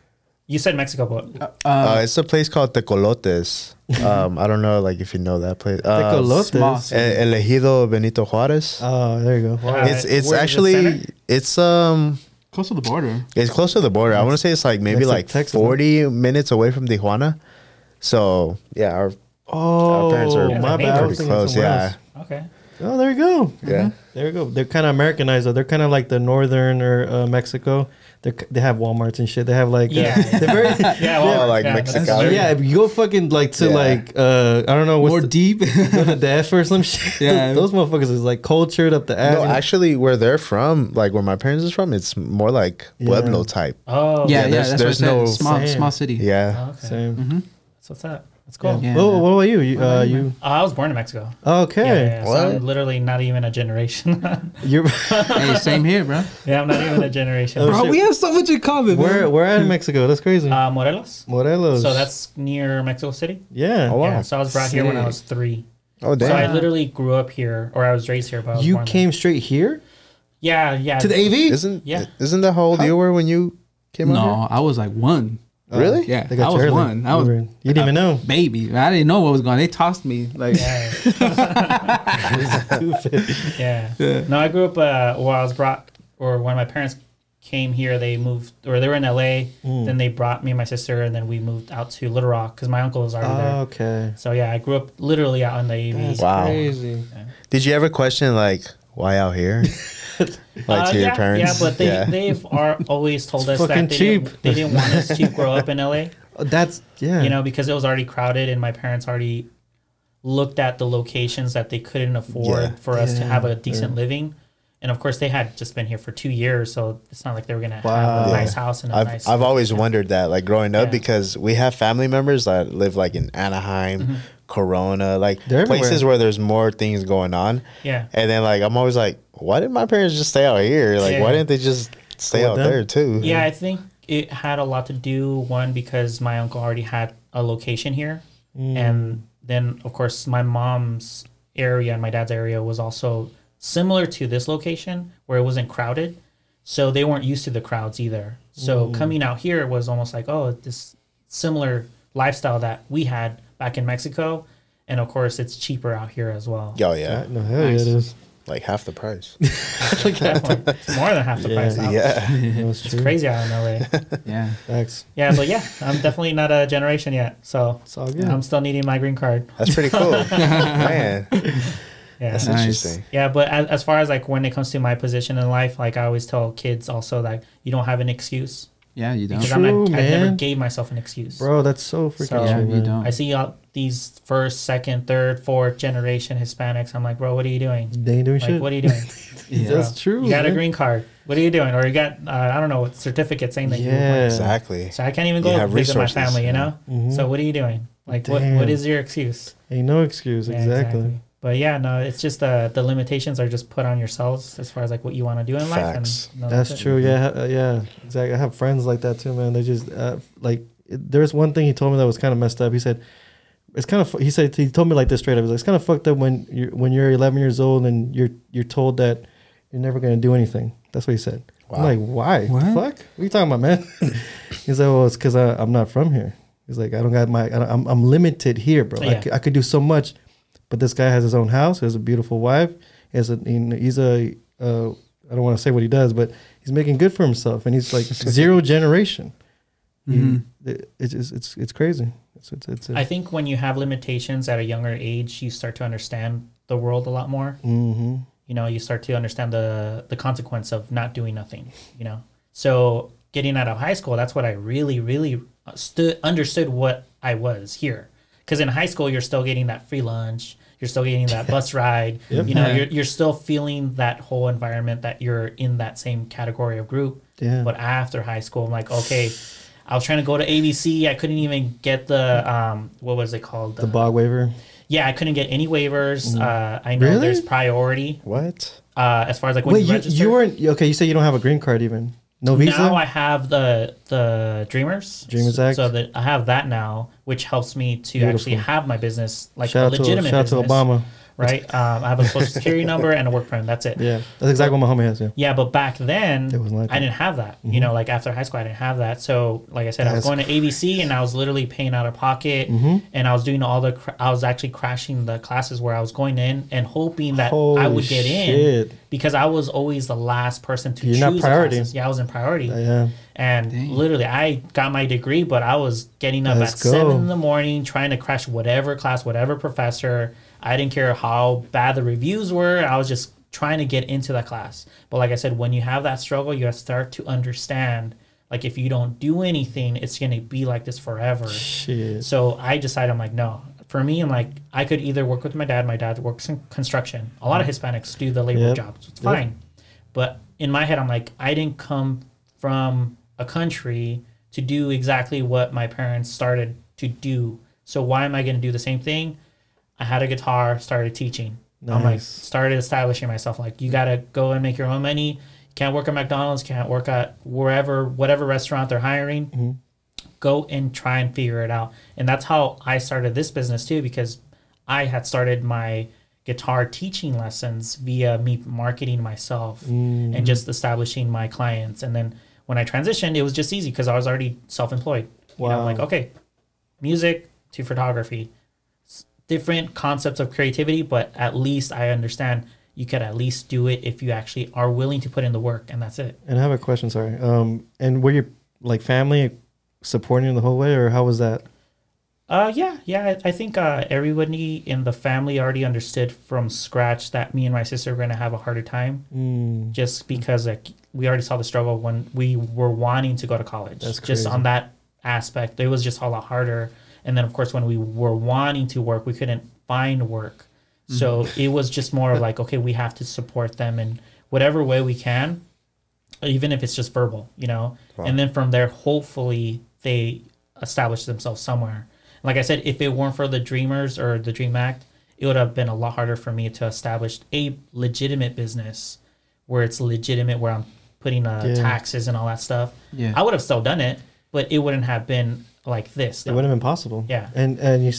You said Mexico, but Uh, it's a place called Tecolotes. Um, I don't know, like if you know that place. Uh, Tecolotes. small. E- Ejido Benito Juarez. Oh, there you go. Uh, it's it's where's the actually center? it's um Close to the border. it's close to the border. I want to say it's like maybe Next like Texas, huh? forty minutes away from Tijuana. So yeah, our Oh, parents are my Yeah, bad. Pretty close. Yeah, okay. Oh, there you go. Yeah. There you go. They're kind of Americanized though. They're kind of like the northern or uh, Mexico. They they have WalMarts and shit. They have like uh, Yeah. they're very Yeah, Oh, well, like yeah, that's yeah. If you go fucking like to Yeah. like uh I don't know what's More the, deep. go to death or some shit. Yeah. those motherfuckers is like cultured up the ass. No, actually, where they're from, like where my parents is from, it's more like Yeah. Pueblo type. Oh, yeah, yeah, there's- that's there's what I no- said. Small, small city. Yeah. Oh, okay. Same. Mm-hmm. That's what's up. That's cool. Yeah. Oh, what about you? you uh, you Uh, I was born in Mexico. okay? Yeah, yeah, yeah. So What? I'm literally not even a generation. You're hey, same here, bro. yeah, I'm not even a generation. Oh, Bro, we have so much in common. where man. where at in Mexico? That's crazy. Uh, Morelos. Morelos. So that's near Mexico City. yeah. Oh, wow. Yeah. So I was brought here when I was three. Oh, damn. So I damn. literally grew up here, or I was raised here. But I was You born there. came straight here Yeah, yeah. to the AV. Isn't Yeah. isn't that how old you were when you came out No, I was like one. Here? Really? Yeah, They got I was early. one. I was you didn't even know. baby. I didn't know what was going. on. They tossed me like. Yeah. Yeah. Yeah. No, I grew up. Uh, well, I was brought, or when my parents came here, they moved, or they were in LA. Mm. Then they brought me and my sister, and then we moved out to Littlerock because my uncle was already there. okay. So yeah, I grew up literally out in the AV. That's Wow. crazy. Did you ever question like why out here? like Uh, to your yeah, parents? Yeah, but they Yeah. they've are always told us that they cheap. Didn't, they didn't want us to grow up in LA. Oh, That's yeah. You know, because it was already crowded, and my parents already looked at the locations that they couldn't afford Yeah. for us to have a Yeah, decent living. And of course, they had just been here for two years, so it's not like they were gonna Wow. have a Yeah. nice house and a I've nice. I've always wondered that, like growing up, Yeah. because we have family members that live like in Anaheim, Mm-hmm. Corona, like They're places everywhere. where there's more things going on. yeah. And then like I'm always like, why did my parents just stay out here? Like, why didn't they just stay out them? there too? Yeah, I think it had a lot to do one because my uncle already had a location here, Mm. and then of course my mom's area and my dad's area was also similar to this location where it wasn't crowded, so they weren't used to the crowds either. So Mm. coming out here was almost like oh this similar lifestyle that we had back in Mexico, and of course it's cheaper out here as well. Oh yeah, No, hell yeah, it is. like half the price. Definitely. it's more than half the Yeah. price. Out. yeah. That's It's true. crazy out in LA. Yeah. Facts. Yeah, but yeah, I'm definitely not a generation yet. So It's all good. I'm still needing my green card. That's pretty cool, man. Yeah. That's Nice. interesting. yeah, but as, as far as like when it comes to my position in life, like I always tell kids also that you don't have an excuse Yeah, you don't. because I'm not, True, I never gave myself an excuse. Bro, that's so freaking So- Yeah, true, you don't. I see all these first, second, third, fourth generation Hispanics. I'm like, bro, what are you doing? They ain't doing Like, shit. what are you doing? Yeah. That's true. You got a green card. What are you doing? Or you got uh, I don't know what certificate saying that you. Yeah. Exactly. So I can't even You go have visit my family. You yeah. know. Mhm. So what are you doing? Like what? What is your excuse? Ain't no excuse. Yeah, exactly. But yeah, no, it's just uh, the limitations are just put on yourselves as far as like what you want to do in Facts. life. And no, That's it. true. Yeah, uh, yeah, exactly. I have friends like that too, man. They just uh, like. It, there's one thing he told me that was kind of messed up. He said, "It's kind of." He said he told me like this straight up. He's like, "It's kind of fucked up when you're when you're 11 years old and you're you're told that you're never gonna do anything." That's what he said. Wow. I'm like, why? What? The fuck? What are you talking about, man? He's like, well, it's because I'm not from here. He's like, I don't got my, I don't- I'm, I'm limited here, bro. I, Yeah. c- I could do so much, but this guy has his own house. He has a beautiful wife. He has a, he- he's a, uh, I don't want to say what he does, but he's making good for himself, and he's like zero generation. Mhm. It- it's it's it's crazy. It's it's, it's I think when you have limitations at a younger age, you start to understand the world a lot more. hmm You know, you start to understand the the consequence of not doing nothing. You know, so getting out of high school, that's what I really, really stood understood what I was here. Because in high school, you're still getting that free lunch. You're still getting that bus ride. Yep. You know, you're, you're still feeling that whole environment that you're in that same category of group. Yeah. But after high school, I'm like, okay, I was trying to go to AVC. I couldn't even get the um, what was it called? the bog waiver. Yeah, I couldn't get any waivers. Uh, I know Really? there's priority What? uh, as far as like when Wait, you you, register. you weren't okay. You say you don't have a green card even. No visa. Now I have the the Dreamers. Dreamers Act. So that I have that now, which helps me to Beautiful. actually have my business like shout a out to legitimate shout out business. to Obama. Right. Um, I have a social security number and a work permit. That's it. Yeah, that's exactly what my homie has. Yeah. Yeah, but back then It wasn't like I didn't have that. You know, like after high school, I didn't have that. So, like I said, I was That's going to AVC and I was literally paying out of pocket, Mm-hmm. and I was doing all the. Cr- I was actually crashing the classes where I was going in and hoping that I would get in because I was always the last person to You're choose not priority. classes. Yeah, I was in priority. Yeah. And Dang. literally, I got my degree, but I was getting up Let's at go. seven in the morning trying to crash whatever class, whatever professor. I didn't care how bad the reviews were. I was just trying to get into that class. But like I said, when you have that struggle, you start to understand. Like if you don't do anything, it's gonna be like this forever. Shit. So I decided I'm like, no. For me, I'm like, I could either work with my dad. My dad works in construction. A lot of mm. Hispanics do the labor Yep. jobs. It's Yep. fine. But in my head, I'm like, I didn't come from a country to do exactly what my parents started to do. So why am I going to do the same thing? I had a guitar, started teaching. I'm like, Nice. started establishing myself. Like, you got to go and make your own money. Can't work at McDonald's, can't work at wherever, whatever restaurant they're hiring mm-hmm. go and try and figure it out. And that's how I started this business too, because I had started my guitar teaching lessons via me marketing myself and mm-hmm. just establishing my clients. And then when I transitioned, it was just easy because I was already self employed. You know, Wow. like, okay, music to photography, different concepts of creativity, but at least I understand you could at least do it if you actually are willing to put in the work, and that's it. And I have a question. Sorry. Um, and were your like family supporting you the whole way, or how was that? Uh, yeah, yeah. I, I think uh, everybody in the family already understood from scratch that me and my sister were gonna have a harder time, Mm, just because like we already saw the struggle when we were wanting to go to college. That's just on that aspect, it was just a lot harder. And then of course, when we were wanting to work, we couldn't find work. So Mm-hmm. it was just more of like, okay, we have to support them in whatever way we can, even if it's just verbal, you know. And then from there, hopefully, they establish themselves somewhere. Like I said, if it weren't for the Dreamers or the Dream Act, it would have been a lot harder for me to establish a legitimate business where it's legitimate, where I'm putting uh, Yeah. taxes and all that stuff. Yeah. I would have still done it, but it wouldn't have been like this. it wouldn't have been possible. Yeah. And and you,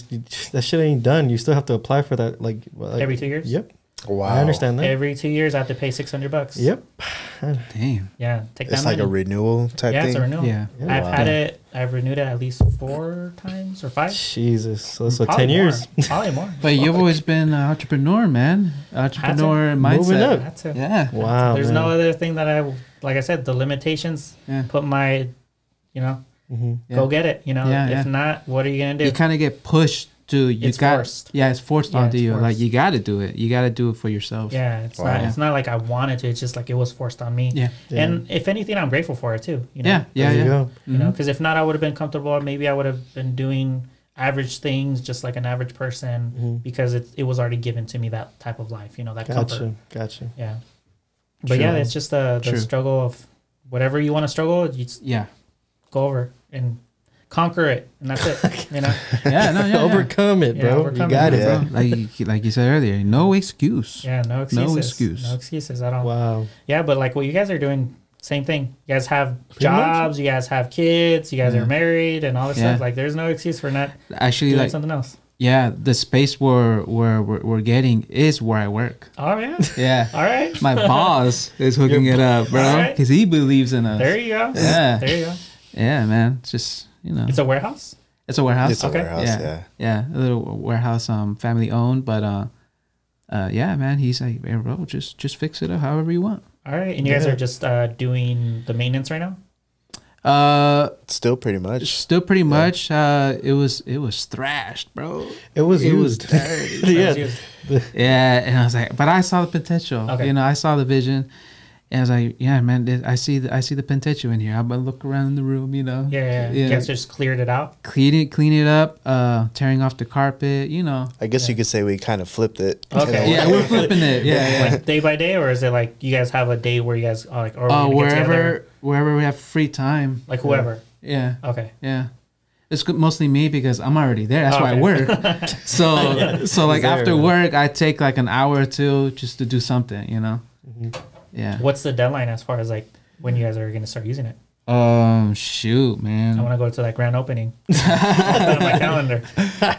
that shit ain't done. You still have to apply for that. Like, like Every two years? Yep. Wow. I understand that. Every two years, I have to pay six hundred bucks. Yep. Damn. Yeah, take It's that like a renewal type yeah, thing. it's a renewal. Yeah. Yeah. I've Wow. had it. I've renewed it at least four times or five. Jesus. So, so Probably ten years. more. Probably more. But you've always been an entrepreneur, man. Entrepreneur mindset. Moving up. That's it. Yeah. Wow. There's man. no other thing that I like. I said the limitations. Yeah. Put my, you know, Mhm. go Yeah. get it. You know, Yeah, if yeah. not, what are you gonna do? You kind of get pushed to. You It's got. forced. Yeah, it's forced Yeah, onto it's you. Like you got to do it. You got to do it for yourself. yeah, it's Wow. not. It's not like I wanted to. It's just like it was forced on me. Yeah. Yeah. And if anything, I'm grateful for it too. You know? Yeah. Yeah. there yeah. you go. You know, because if not, I would have been comfortable. Maybe I would have been doing average things, just like an average person, Mhm. because it it was already given to me that type of life. You know, that comfort. Gotcha. Gotcha. Yeah. But yeah, it's just the the True. struggle of whatever you want to struggle, you just Yeah. go over and conquer it, and that's it. You know. Yeah. No. Yeah. yeah. Overcome it, Yeah, bro. overcome you got it, it, bro. Like you- like you said earlier, no excuse. Yeah. No excuses. No excuse. No excuses at all. Wow. Yeah, but like what you guys are doing, same thing. You guys have Pretty much. jobs. You guys have kids. You guys Yeah. are married, and all this Yeah. stuff. Like, there's no excuse for not Actually, doing like something else. yeah, the space where where we're, we're getting is where I work. Oh, all right. Yeah. All right. My boss is hooking it up, bro, Alright. because he believes in us. There you go. Yeah. There you go. Yeah, man. It's just you know, It's a warehouse. it's a warehouse. It's a Okay. warehouse, yeah. yeah. yeah, a little warehouse, um, family owned, but uh, uh, yeah, man. He's like, hey, bro, just just fix it up however you want. All right. And you guys are just uh, doing the maintenance right now. Uh, Still pretty much. still pretty much. Uh, it was it was thrashed, bro. It was It was used. dirty. yeah. Was. Yeah, and I was like, but I saw the potential. Okay. You know, I saw the vision, and I was like, yeah, man, I see the I see the potential in here. I'm gonna look around the room, you know. Yeah, yeah. Yeah. You guys just cleared it out. Clean it, clean it up, uh, tearing off the carpet, you know. I guess you could say we kind of flipped it. in a Okay. Yeah, we're flipping it. Yeah, yeah. Like day by day, or is it like you guys have a day where you guys are like, or Uh, we get wherever wherever we have free time. like whoever. Yeah, Okay. yeah. It's mostly me because I'm already there. That's why I work. So so like there, after man. work, I take like an hour or two just to do something, you know. Yeah. What's the deadline as far as like when you guys are gonna start using it? Um. Shoot, man. I want to go to that grand opening. Put on my calendar.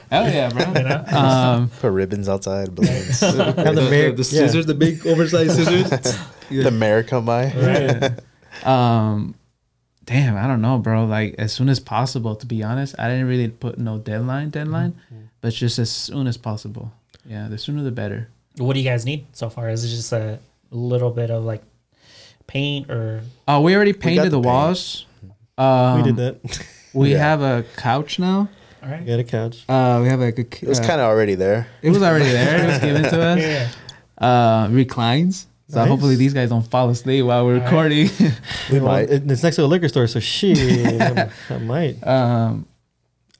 Hell yeah, bro. You know. Um. Put ribbons outside, balloons. Have the mayor- the yeah. scissors, the big oversized scissors. the mayor come by. Right. um, damn, I don't know, bro. Like as soon as possible. To be honest, I didn't really put no deadline, deadline, but just as soon as possible. Yeah, the sooner the better. What do you guys need so far? Is it just a little bit of like paint or Uh, we already painted the the, paint. walls. Um, we did that. We Yeah. have a couch now. All right. we Got a couch. Uh, we have like a. It was kind of already there. It was already there. It was given to us. Yeah. Uh, reclines. So Nice. hopefully these guys don't fall asleep while we're All right. recording. We Well, might. it- it's next to a liquor store, so she I, I might. um,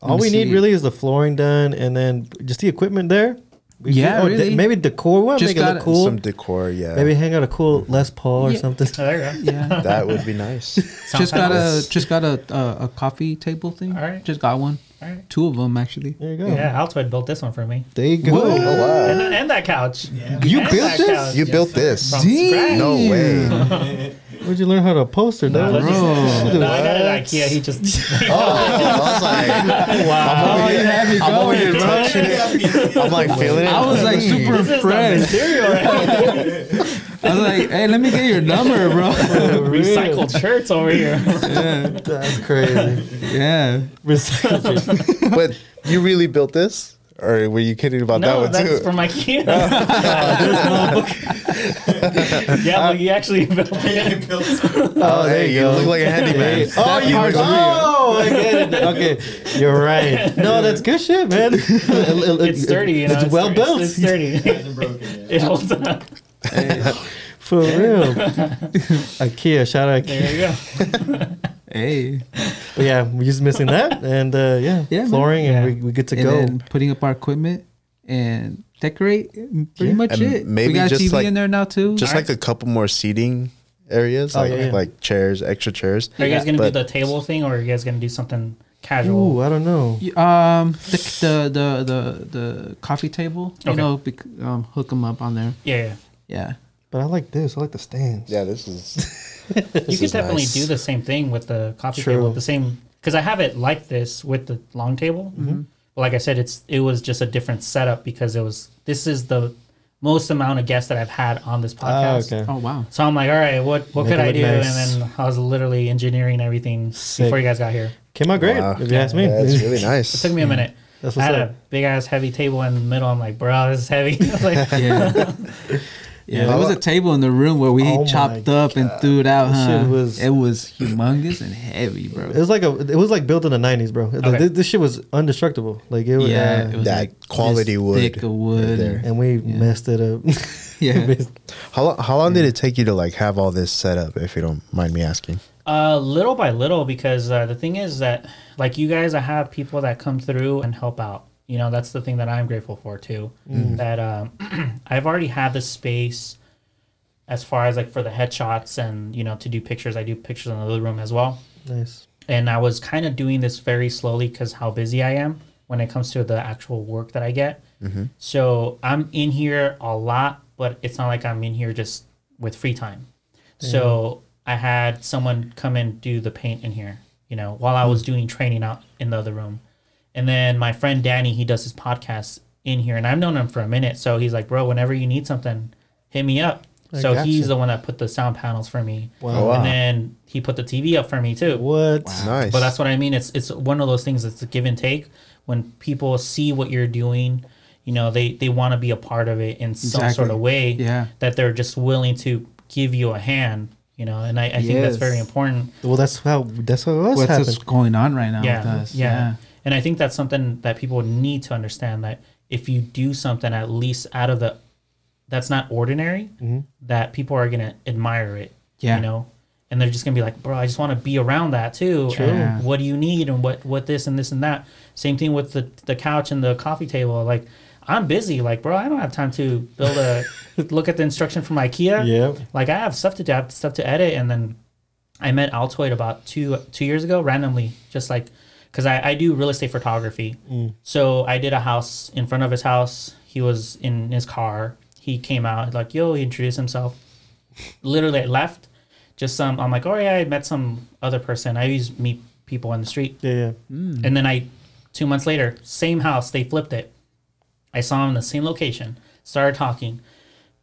All me we need see. really is the flooring done, and then just the equipment there. We Yeah, oh, really. de- maybe decor. What Just make it look gotta- cool? Some decor, yeah. Maybe hang out a cool mm-hmm. Les Paul or Yeah. something. There you go. yeah. that would be nice. just got a just got a a, a coffee table thing. All right. Just got one. All right. Two of them actually. There you go. Yeah, Altoid built this one for me. There you go. Whoa. Oh wow! And, and that couch. You And built this? couch. You built this? From scratch. No way! Where'd you learn how to poster, Nah, dog? that's just- Bro. nah, I got it at IKEA. He just. Oh, I was like, wow. Oh, you had me I'm over here bro. touching it. I'm like feeling it. I was like super This impressed. right I was like, hey, let me get your number, bro. Recycled shirts over here. yeah. That's crazy. Yeah. Recycled. But you really built this, or were you kidding about No, that one that's too? from IKEA. yeah, well, you actually built it. Oh, oh, there you go. look like a handyman. oh, you part's oh, I get it. Okay, you're right. No, that's good shit, man. It's sturdy, you know. It's well sturdy. built. It's sturdy. it holds up. For real. IKEA, shout out IKEA. There IKEA. you go. Hey. But yeah, we're just missing that, and uh, yeah, Yeah, man. flooring, and Yeah. we we good to and go. then putting up our equipment and decorate. Pretty Yeah. much And it. maybe we got a just TV like- in there now too. Just like a couple more seating areas, Oh, like yeah, yeah. like chairs, extra chairs. Are you guys gonna But- do the table thing, or are you guys gonna do something casual? Ooh, I don't know. Um, the the the the, the coffee table. You Okay. know, bec- um, hook them up on there. Yeah, yeah. Yeah. But I like this. I like the stands. Yeah, this is. you This could is definitely nice. do the same thing with the coffee True. table. The same because I have it like this with the long table. Mm-hmm. But like I said, it's it was just a different setup because it was this is the most amount of guests that I've had on this Oh, podcast. okay. Oh wow. So I'm like, all right, what what Make could I do? nice. And then I was literally engineering everything Sick. before you guys got here. Came out great, Wow. if you ask me. Yeah, it's really nice. It took me a minute. That's I had up. a big ass heavy table in the middle. I'm like, bro, this is heavy. Like, Yeah. Yeah, there was a table in the room where we Oh chopped up and threw it out. Huh? shit was- it was humongous and heavy, bro. It was like a. It was like built in the '90s, bro. Like, Okay. This, this shit was indestructible. Like it was. yeah, uh, it was that like quality wood thick of wood. right there. and- and we Yeah. messed it up. yeah, How long? How long did it take you to like have all this set up? If you don't mind me asking. Uh, little by little, because uh, the thing is that, like you guys, I have people that come through and help out. You know, that's the thing that I'm grateful for too. Mm. That um, I've already had the space, as far as like for the headshots and you know to do pictures. I do pictures in the other room as well. nice. And I was kind of doing this very slowly because how busy I am when it comes to the actual work that I get. Mm-hmm. So I'm in here a lot, but it's not like I'm in here just with free time. So I had someone come and do the paint in here, you know, while I was mm. doing training out in the other room. And then my friend Danny, he does his podcast in here, and I've known him for a minute. So he's like, bro, whenever you need something, hit me up. I so gotcha. he's the one that put the sound panels for me. Wow. And then he put the TV up for me too. What? Nice. But that's what I mean. It's it's one of those things. It's a give and take. When people see what you're doing, you know, they they want to be a part of it in some Exactly. sort of way. Yeah. That they're just willing to give you a hand. You know, and I, I think that's very important. Well, that's how. That's how us what's happened. what's going on right now Yeah, with us? yeah. And I think that's something that people need to understand that if you do something at least out of the that's not ordinary, mm-hmm. that people are gonna admire it. Yeah. You know? And they're just gonna be like, bro, I just want to be around that too. What do you need and what what this and this and that. Same thing with the the couch and the coffee table. Like I'm busy. Like, bro, I don't have time to build a look at the instruction from IKEA. Yeah. Like I have stuff to do, I have stuff to edit, and then I met Altoid about two two years ago randomly, just like because I, I do real estate photography. Mm. So I did a house in front of his house. He was in his car. He came out like, "Yo," he introduced himself. Literally, I left. Just some. I'm like, "Oh yeah, I met some other person." I always meet people on the street. Yeah, yeah. Mm. And then I, two months later, same house, they flipped it. I saw him in the same location. Started talking.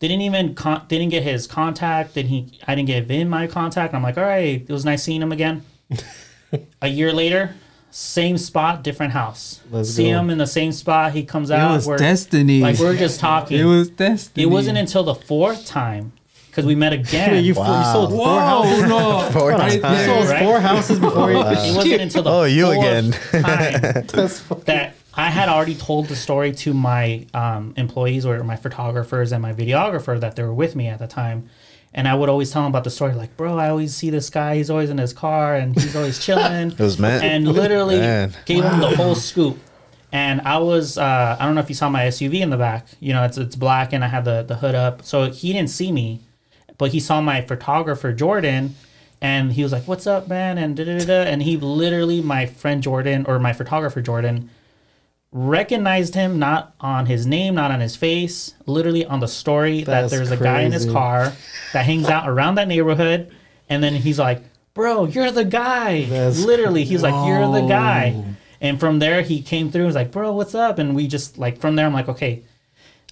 Didn't even con- didn't get his contact. Did he? I didn't give him my contact. I'm like, all right, it was nice seeing him again. a year later, same spot, different house. Let's See go. him in the same spot. He comes out. It was we're- destiny. Like we're just talking. it was destiny. It wasn't until the fourth time because we met again. you, you sold four Whoa, houses. no. Four Right times. You sold Right? four houses before you. it wasn't until the Oh, you again. time That's fu- that I had already told the story to my um, employees or my photographers and my videographer that they were with me at the time. And I would always tell him about the story, like, bro, I always see this guy. He's always in his car and he's always chilling. It was meant. and literally Man. gave him the whole scoop. And I was, uh, I don't know if you saw my SUV in the back. You know, it's it's black and I had the the hood up, so he didn't see me, but he saw my photographer Jordan, and he was like, "What's up, man?" And da da. da. And he literally, my friend Jordan or my photographer Jordan, recognized him not on his name, not on his face, literally on the story That's that there's a guy in his car that hangs out around that neighborhood, and then he's like, "Bro, you're the guy." That's- literally, he's like, "You're the guy." And from there, he came through. and was like, "Bro, what's up?" And we just like from there, I'm like, "Okay,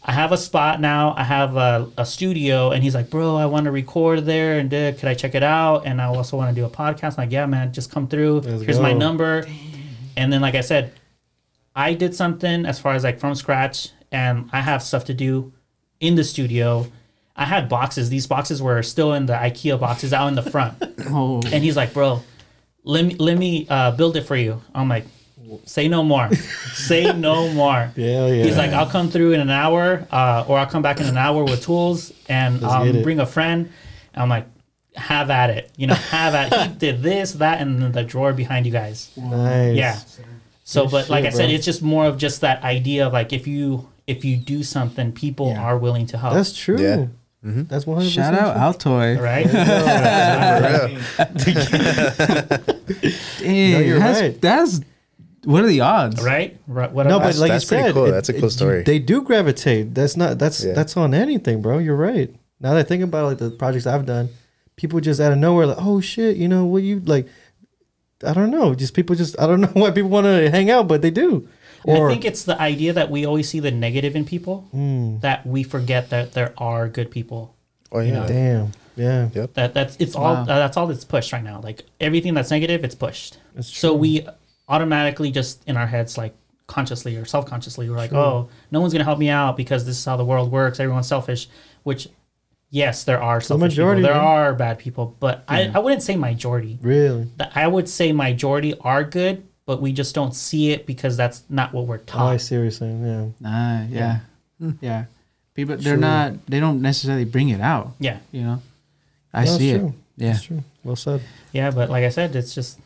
I have a spot now. I have a, a studio." And he's like, "Bro, I want to record there, and uh, could I check it out? And I also want to do a podcast." I'm like, "Yeah, man, just come through. Let's Here's my go. number." And then, like I said, I did something as far as like from scratch, and I have stuff to do in the studio. I had boxes. These boxes were still in the IKEA boxes out in the front. Oh, And he's like, bro, let me let me uh, build it for you. I'm like, say no more, say no more. Yeah, yeah. He's like, I'll come through in an hour, uh, or I'll come back in an hour with tools and Let's um, bring a friend. I'm like, have at it, you know, have at. He did this, that, and the drawer behind you guys. nice. Yeah. So, Good but like I shit, said, bro. it's just more of just that idea of like if you if you do something, people Yeah. are willing to help. That's true. Yeah. Mm-hmm. That's one hundred shout out Altoy. right. Dang, No, you're that's, right. That's what are the odds? right. Right. What No, about- but like that's you pretty said, cool. it- That's a cool it- story. They do gravitate. That's not. That's Yeah. that's on anything, bro. You're right. Now that I think about like the projects I've done, people just out of nowhere like, oh shit, you know what you like. I don't know. Just people just I don't know why people want to hang out, but they do. Or I think it's the idea that we always see the negative in people Hmm. that we forget that there are good people. Oh yeah. damn, yeah, Yep. That that's it's Wow. all uh, that's all that's pushed right now. Like everything that's negative, it's pushed. That's So we automatically just in our heads, like consciously or self consciously, we're like, oh, no one's gonna help me out because this is how the world works. Everyone's selfish. Which, yes, there are selfish majority, people. There man. are bad people, but I, I wouldn't say majority. really. I would say majority are good, but we just don't see it because that's not what we're taught. Oh, I taught. see what you're. Yeah, Nah, yeah, yeah. People, they're True. not. They don't necessarily bring it out. yeah. You know, I No, it's see it. true. Yeah. that's true. Well said. Yeah, but like I said, it's just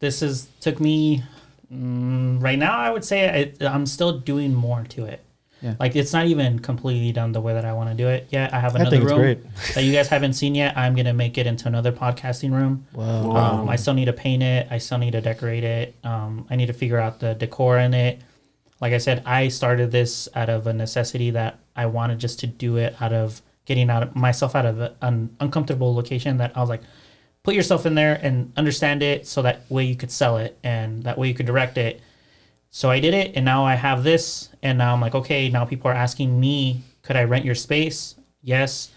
this is took me mm, right now. I would say it, I'm still doing more to it. Yeah. Like it's not even completely done the way that I want to do it yet. I have I another think room that you guys haven't seen yet. I'm gonna make it into another podcasting room. Wow. Wow. Um, I still need to paint it. I still need to decorate it. Um, I need to figure out the decor in it. Like I said, I started this out of a necessity that I wanted just to do it out of getting out of myself out of an uncomfortable location that I was like, put yourself in there and understand it so that way you could sell it and that way you could direct it. So I did it and now I have this and now I'm like, okay, now people are asking me, could I rent your space? Yes.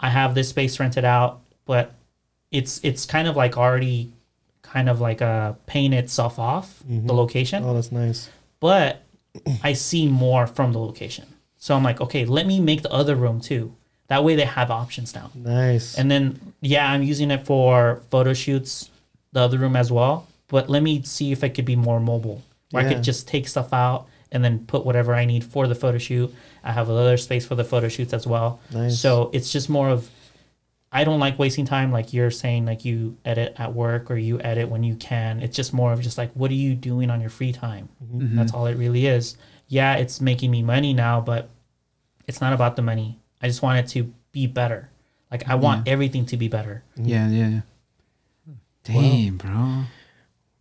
I have this space rented out, but it's it's kind of like already kind of like uh paying itself off the location Oh, that's nice. but I see more from the location. So I'm like, okay, let me make the other room too. That way they have options now. Nice. And then yeah, I'm using it for photo shoots, the other room as well. But let me see if it could be more mobile. Where I could just take stuff out and then put whatever I need for the photo shoot. I have another space for the photo shoots as well. Nice. So it's just more of I don't like wasting time like you're saying like you edit at work or you edit when you can. It's just more of just like what are you doing on your free time? Mm-hmm. That's all it really is. Yeah, it's making me money now, but it's not about the money. I just want it to be better. Like I want everything to be better. Yeah, yeah. yeah. Damn, bro.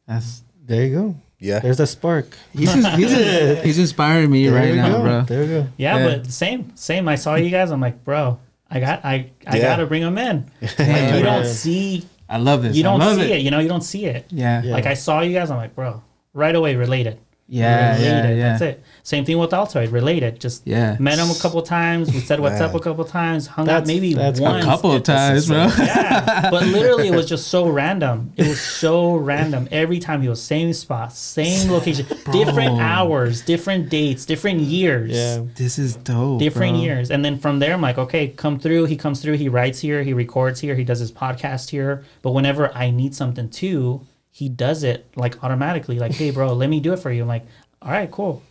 That's there you go. Yeah. There's that spark. he's he's, he's inspiring me There right now, go. bro. There you go. Yeah, Yeah. but same, same. I saw you guys. I'm like, bro, I got, I, I Yeah. gotta bring them in. Damn, You don't see, I love this. you don't love see it. it. You know, you don't see it. Yeah. Yeah. Like I saw you guys. I'm like, bro, right away related. Yeah, yeah, related. yeah. That's it. Same thing with Altoid, related. Just Yeah. met him a couple times. We said what's up a couple times. Hung That's- out maybe that's- A once. A couple of times, bro. yeah, but literally it was just so random. It was so random. Every time he was same spot, same location, different hours, different dates, different years. Yeah. This is dope. Different bro. years. And then from there I'm like, okay, come through. He comes through, he writes here, he records here, he does his podcast here. But whenever I need something too, he does it like automatically. Like, hey bro, let me do it for you. I'm like, all right, cool.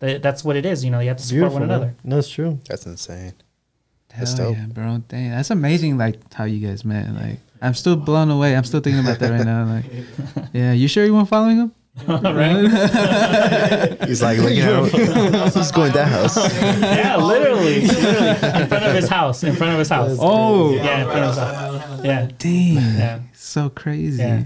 That- That's what it is. You know, you have to support Beautiful, one another. No, it's true. That's insane. Hell That's dope. yeah, bro. Dang, that's amazing. Like how you guys met. Like I'm still blown away. I'm still thinking about that right now. Like, yeah, you sure you weren't following him? He's like looking at who's going that house. Yeah, literally, literally in front of his house. In front of his house. Oh, Yeah, in front of his house. Yeah, dang, yeah, so crazy. yeah.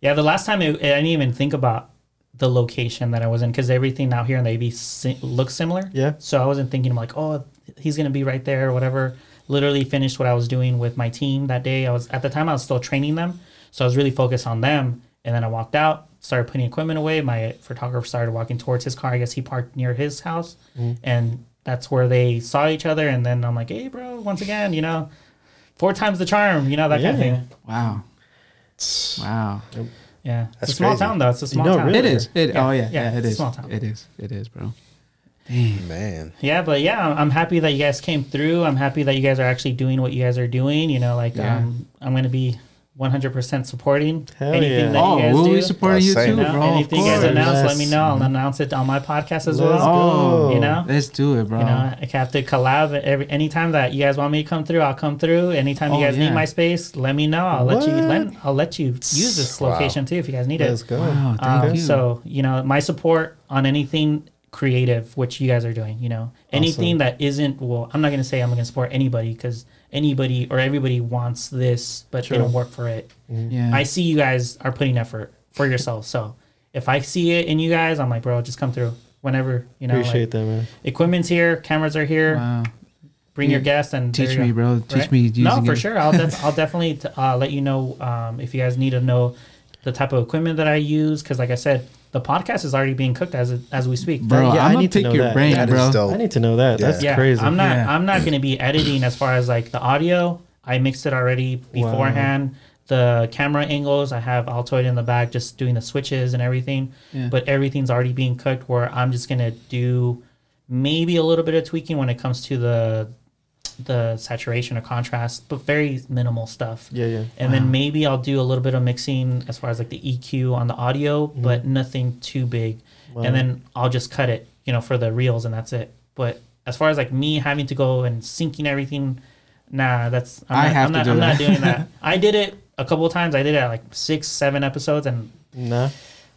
Yeah, the last time it, I didn't even think about the location that I was in because everything out here in the AV si- looks similar. Yeah. So I wasn't thinking like, oh, he's gonna be right there or whatever. Literally finished what I was doing with my team that day. I was at the time I was still training them, so I was really focused on them. And then I walked out, started putting equipment away. My photographer started walking towards his car. I guess he parked near his house, mm-hmm. and that's where they saw each other. And then I'm like, hey, bro, once again, you know, four times the charm, you know, that kind of thing. Wow. Wow. Yeah, it's a small crazy. town though. It's a small know, town. really? It is. It. Yeah, Oh yeah. yeah, Yeah. it it's a is. small town. It is. It is, bro. Damn. Man. Yeah, but yeah, I'm happy that you guys came through. I'm happy that you guys are actually doing what you guys are doing. You know, like Yeah. um, I'm gonna be 100% supporting Hell anything yeah. that Oh, you guys we'll do. be supporting you Same. too, You know, bro. Of anything you guys course. announce, let me know. I'll announce it on my podcast as Let's well. Oh, go. You know? let's do it, bro. You know, I have to collab every anytime that you guys want me to come through. I'll come through. Anytime Oh, you guys yeah. need my space, let me know. I'll let you. What? Let, I'll let you use this Wow. location too if you guys need Let's it. go. wow, thank Um, you. so you know, my support on anything creative, which you guys are doing. You know, anything that isn't. Well, I'm not gonna say I'm gonna support anybody because anybody or everybody wants this, but they True. don't work for it. yeah. I see you guys are putting effort for yourself. So if I see it in you guys, I'm like, bro, just come through whenever. You know, Appreciate like, that, man. equipment's here, cameras are here. wow. Bring your guests and Teach me, go. bro. Teach Right? me using No, for it. sure. I'll def- I'll definitely t- uh, let you know um, if you guys need to know the type of equipment that I use because, like I said, the podcast is already being cooked as as we speak. Bro, Yeah, I I'm gonna need to pick know your that. brain, That is bro. I need to know that. Yeah. That's yeah, crazy. I'm not. Yeah. I'm not going to be editing as far as like the audio. I mixed it already beforehand. The camera angles, I have Altoid in the back, just doing the switches and everything. Yeah. But everything's already being cooked. Where I'm just gonna do maybe a little bit of tweaking when it comes to the the saturation or contrast, but very minimal stuff. Yeah, yeah. And then maybe I'll do a little bit of mixing as far as like the EQ on the audio, but nothing too big. Mm-hmm. Wow. And then I'll just cut it, you know, for the reels and that's it. But as far as like me having to go and syncing everything, nah, that's I'm I not, have I'm to not, do I'm not doing that. I did it a couple of times. I did it at like six, seven episodes, and Nah.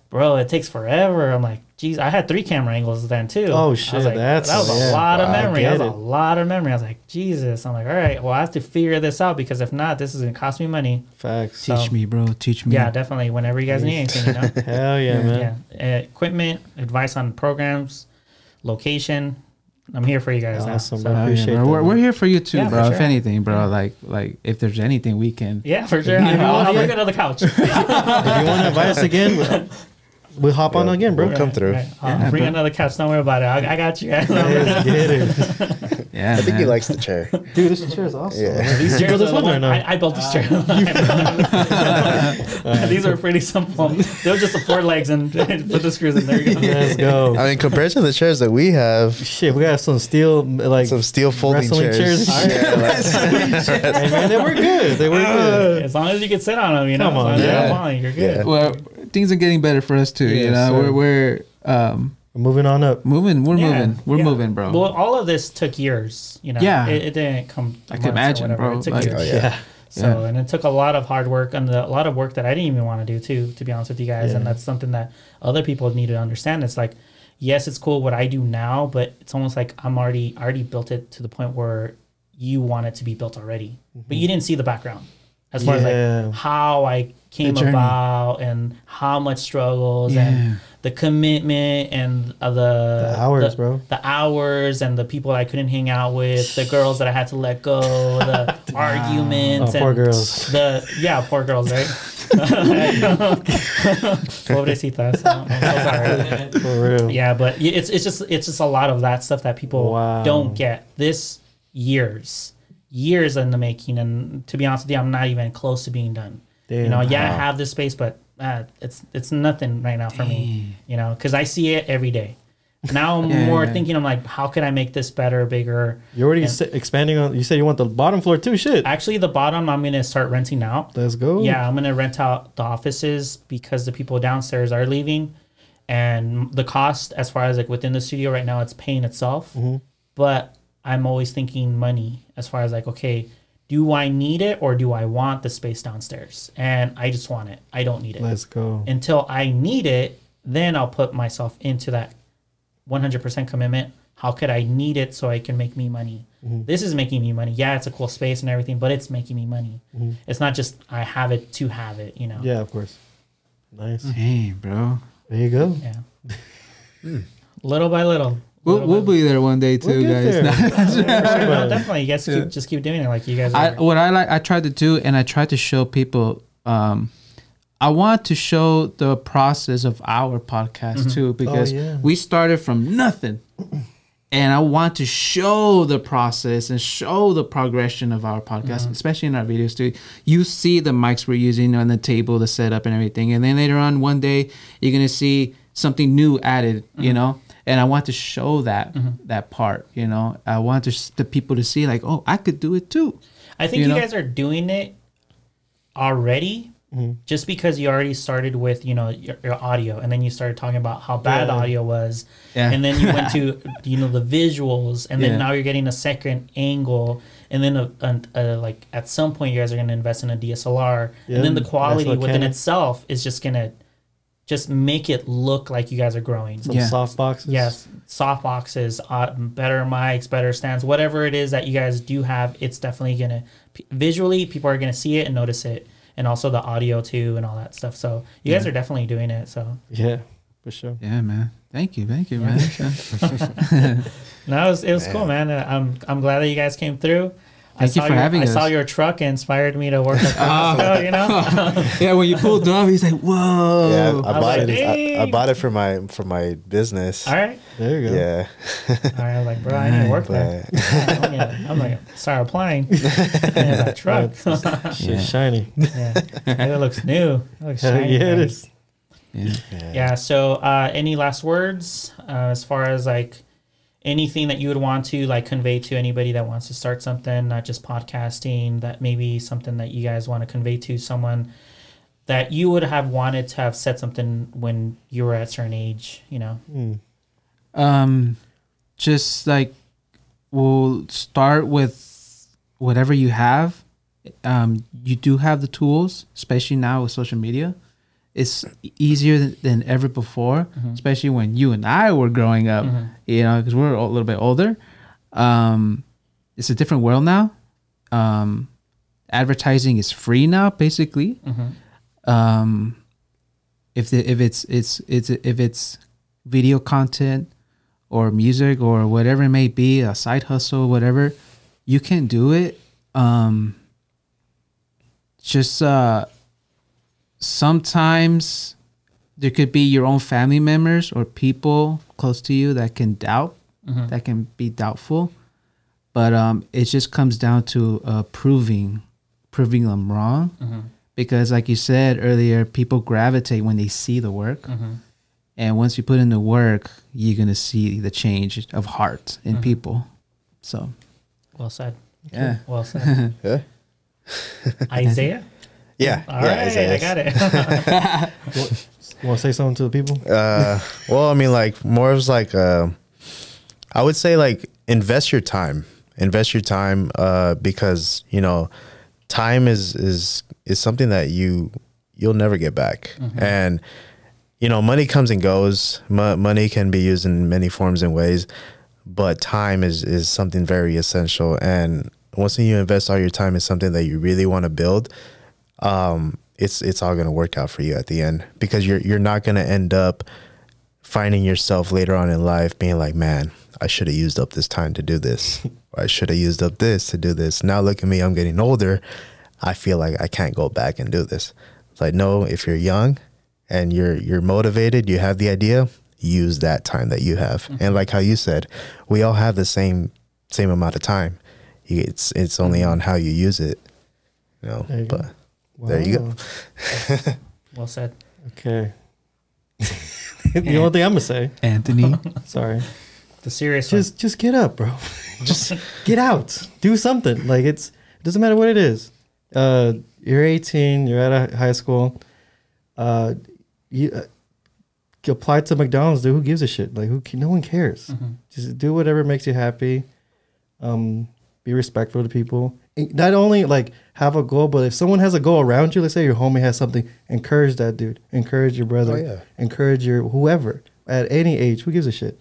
bro, it takes forever. I'm like, geez, I had three camera angles then too. Oh, I was shit, like, that's- that was a yeah. lot of memory. That was get a lot of memory. I was like, Jesus. I'm like, all right, well, I have to figure this out because if not, this is gonna cost me money. Facts. So- Teach me, bro. Teach me. Yeah, definitely. Whenever you guys need anything, you know. Hell yeah, man. yeah, uh, equipment, advice on programs, location. I'm here for you guys Awesome, now. bro. So, yeah, Appreciate bro. that, We're, we're here for you too, Yeah, for bro. If anything, bro, like like if there's anything we can. yeah, for sure. Yeah, I'll, I'll yeah. bring another couch. If you want to invite us again, we'll, we'll hop on again, bro. We'll come through. Right. I'll Yeah, bring bro. another couch. Don't worry about it. I, I got you guys. Let's get it. Yeah, I think he likes the chair. Dude, this chair is awesome. Yeah. These chairs this are the one one- no? I, I built this chair. Uh, These are pretty simple. They were just the four legs and put the screws in. There you go. Let's go. I mean, compared to the chairs that we have, Shit, we got some steel, like, some steel folding wrestling chairs. chairs. Yeah, like- hey, man, they were good. They were good. As long as you can sit on them, you know. Come as long on, as you're yeah. not you're good. Yeah. well, things are getting better for us too. you know, sir. we're we're um Moving on up. moving. We're Yeah, moving. We're yeah. moving, bro. Well, all of this took years. You know. Yeah. It, it didn't come. I months can or imagine, bro. It took Like- years. Oh, yeah. Yeah. So, Yeah. and it took a lot of hard work and a lot of work that I didn't even want to do too, to be honest with you guys. And that's something that other people need to understand. It's like, yes, it's cool what I do now, but it's almost like I'm already I already built it to the point where you want it to be built already, but you didn't see the background as far Mm-hmm. Yeah. as like how I came about and how much struggles Yeah. and the commitment and uh, the, The hours, the- bro. the hours and the people I couldn't hang out with, the girls that I had to let go, the arguments, Oh, poor and girls. The yeah, poor girls, right? Pobrecitas. I'm so sorry. For real. Yeah, but it's it's just it's just a lot of that stuff that people Wow. don't get. This years, years in the making, and to be honest with you, I'm not even close to being done. You know, yeah, I have this space, but uh, it's it's nothing right now for me. You know, because I see it every day. Now I'm Yeah, more yeah. thinking, I'm like, how can I make this better, bigger? You're already And- s- expanding on. You said you want the bottom floor too. Shit. Actually, the bottom I'm gonna start renting out. Let's go. Yeah, I'm gonna rent out the offices because the people downstairs are leaving, and the cost as far as like within the studio right now, it's paying itself. Mm-hmm. But I'm always thinking money as far as like, okay, do I need it or do I want the space downstairs? And I just want it. I don't need it Let's go. until I need it. Then I'll put myself into that 100% commitment. How could I need it so I can make me money? Mm-hmm. This is making me money. Yeah, it's a cool space and everything, but it's making me money. It's not just I have it to have it, you know. Mm-hmm. Yeah, of course. Nice. Hey, bro. There you go. Yeah. little by little. We'll, we'll be there one day too, We'll guys. there. no, definitely. You guys keep, just keep doing it like you guys I, what I like, I try to do, and I try to show people. Um, I want to show the process of our podcast mm-hmm. too, because yeah. we started from nothing, and I want to show the process and show the progression of our podcast, mm-hmm. especially in our videos too. You see the mics we're using on the table, the setup, and everything, and then later on one day you're gonna see something new added, you mm-hmm. know. And I want to show that mm-hmm. that part, you know. I want to, the people to see like, oh, I could do it too. I think you you, know? guys are doing it already just because you already started with you know your, your audio and then you started talking about how bad Yeah. audio was Yeah. and then you went to you know the visuals and then Yeah. now you're getting a second angle and then a, a, a, like at some point you guys are going to invest in a DSLR Yeah, and then the quality within camera. itself is just going to just make it look like you guys are growing Some Yeah. soft boxes. Yes, soft boxes, uh, better mics, better stands, whatever it is that you guys do have, it's definitely gonna p- visually people are gonna see it and notice it, and also the audio too and all that stuff. So you guys are definitely doing it. So Yeah, for sure. Yeah, man. Thank you, thank you, man. no, it was, it was cool, man. Uh, I'm I'm glad that you guys came through. I Thank you saw for your, having I us. saw your truck and inspired me to work. At so, you know, yeah, when you pulled up, he's like, "Whoa!" Yeah, I, I I bought like, it. I, I bought it for my for my business. all right, There you go. Yeah, all right. I was like, bro, I need to work there. I'm gonna, I'm like, start applying. yeah, that truck. Shit's Yeah. shiny. yeah, it looks new. It looks shiny, yeah, it guys. is. yeah. Yeah. So, uh, any last words uh, as far as like anything that you would want to like convey to anybody that wants to start something, not just podcasting, that maybe something that you guys want to convey to someone that you would have wanted to have said something when you were at a certain age, you know? Um, just like we'll start with whatever you have. Um, you do have the tools, especially now with social media. It's easier than, than ever before, especially when you and I were growing up. You know, because we're a little bit older. Um, it's a different world now. Um, advertising is free now, basically. Um, if the, if it's it's it's if it's video content or music or whatever it may be, a side hustle, whatever, you can do it. Um, just uh, sometimes there could be your own family members or people close to you that can doubt, that can be doubtful. But um, it just comes down to uh, proving, proving them wrong, because like you said earlier, people gravitate when they see the work. And once you put in the work, you're gonna see the change of heart in people. So Well said. yeah, Well said. yeah, Isaiah? Yeah, All yeah. right, Isaiah. I got it. You want to say something to the people? Uh, well, I mean, like more of like, uh, I would say like invest your time, invest your time, uh, because you know, time is is is something that you you'll never get back, and you know, money comes and goes. Mo- money can be used in many forms and ways, but time is is something very essential. And once you invest all your time in something that you really want to build, um, it's it's all gonna work out for you at the end because you're you're not gonna end up finding yourself later on in life being like, man, I should have used up this time to do this. I should have used up this to do this. Now look at me, I'm getting older. I feel like I can't go back and do this. like no, if you're young and you're you're motivated, you have the idea, use that time that you have. Mm-hmm. And like how you said, we all have the same same amount of time. It's it's only on how you use it. You know, you go. But There you go. Well said. Okay. the only thing I'm gonna say. Anthony. Sorry. The serious one. Just just get up, bro. just get out. Do something. Like it's it doesn't matter what it is. Uh, you're 18. You're at a high school. Uh, you, uh, you apply to McDonald's. Dude, who gives a shit? Like who? ca- No one cares. Just do whatever makes you happy. Um, be respectful to people. And Not only like have a goal, but if someone has a goal around you, let's say your homie has something, encourage that dude. Encourage your brother. Oh, yeah. Encourage your whoever at any age. Who gives a shit?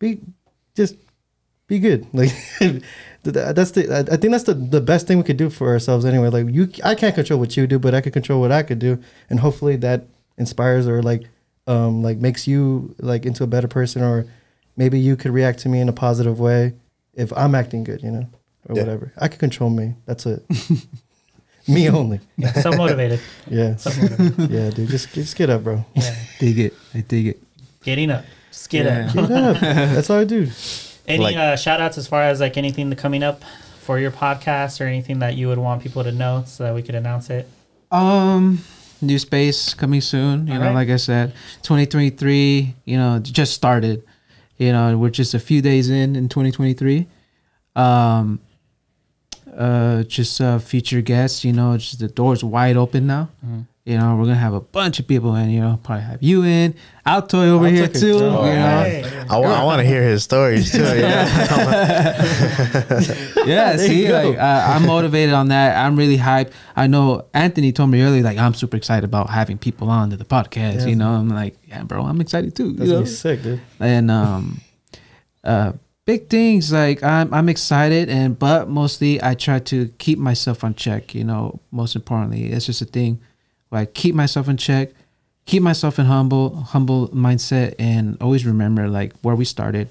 Be just be good. Like that's the I I think that's the, the best thing we could do for ourselves anyway. Like you, I can't control what you do, but I can control what I could do, and hopefully that inspires or like um like makes you like into a better person, or maybe you could react to me in a positive way if I'm acting good, you know, or Yeah. whatever. I can control me. That's it. me only. so motivated. Yeah, So motivated. yeah, dude. Just just get up, bro. Yeah. dig it. I dig it. Getting up. Just get Yeah. up. Get up. That's all I do. Any Like- uh, shout outs as far as like anything coming up for your podcast or anything that you would want people to know so that we could announce it? Um, new space coming soon. You All know, right. like I said, 2023. You know, just started. You know, we're just a few days in in 2023. Um, uh, just uh, feature guests. You know, just the doors wide open now. Mm-hmm. You know, we're gonna have a bunch of people in. You know, probably have you in, Altoy over Altoy here too. jump. you know, Hey. I, want to hear his stories too. Yeah. yeah, see, like uh, I'm motivated on that. I'm really hyped. I know Anthony told me earlier, like I'm super excited about having people on to the podcast. Yeah. You know, I'm like, yeah, bro, I'm excited too. That's you know? sick, dude. and um, uh, big things like I'm I'm excited, and but mostly I try to keep myself on check. You know, most importantly, it's just a thing I keep myself in check, keep myself in humble humble mindset, and always remember like where we started,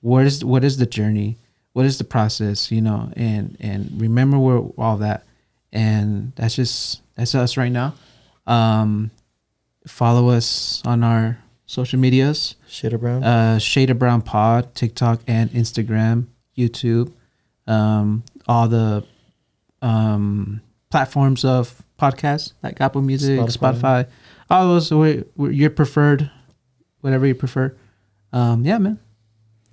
what is what is the journey, what is the process, you know, and and remember where all that, and that's just that's us right now. Um, follow us on our social medias Shitter brown. uh Shade of Brown Pod, TikTok and Instagram, YouTube, um, all the um platforms of podcasts like Apple Music, Spotify. Spotify, all those your preferred, whatever you prefer. Um, yeah, man.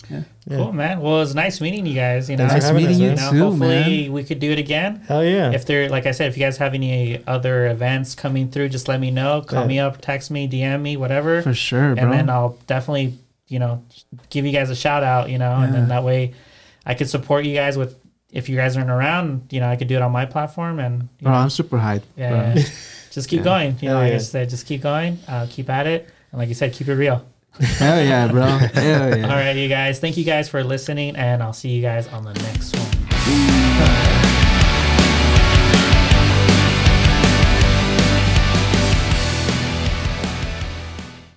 Yeah. Cool, man. Well, it was nice meeting you guys. You know, Nice meeting us, you you know, too, hopefully man. we could do it again. Hell yeah. If there, like I said, if you guys have any other events coming through, just let me know. Call Yeah. me up, text me, DM me, whatever, For sure, bro. and then I'll definitely, you know, give you guys a shout out. You know, and then that way, I could support you guys with. If you guys aren't around, you know, I could do it on my platform, and you bro, know, I'm super hyped. yeah, bro. yeah. just keep Yeah. going. You know, Hell like I said, just keep going, uh, keep at it, and like you said, keep it real. Hell yeah, bro. Hell yeah. All right, you guys. Thank you guys for listening, and I'll see you guys on the next one.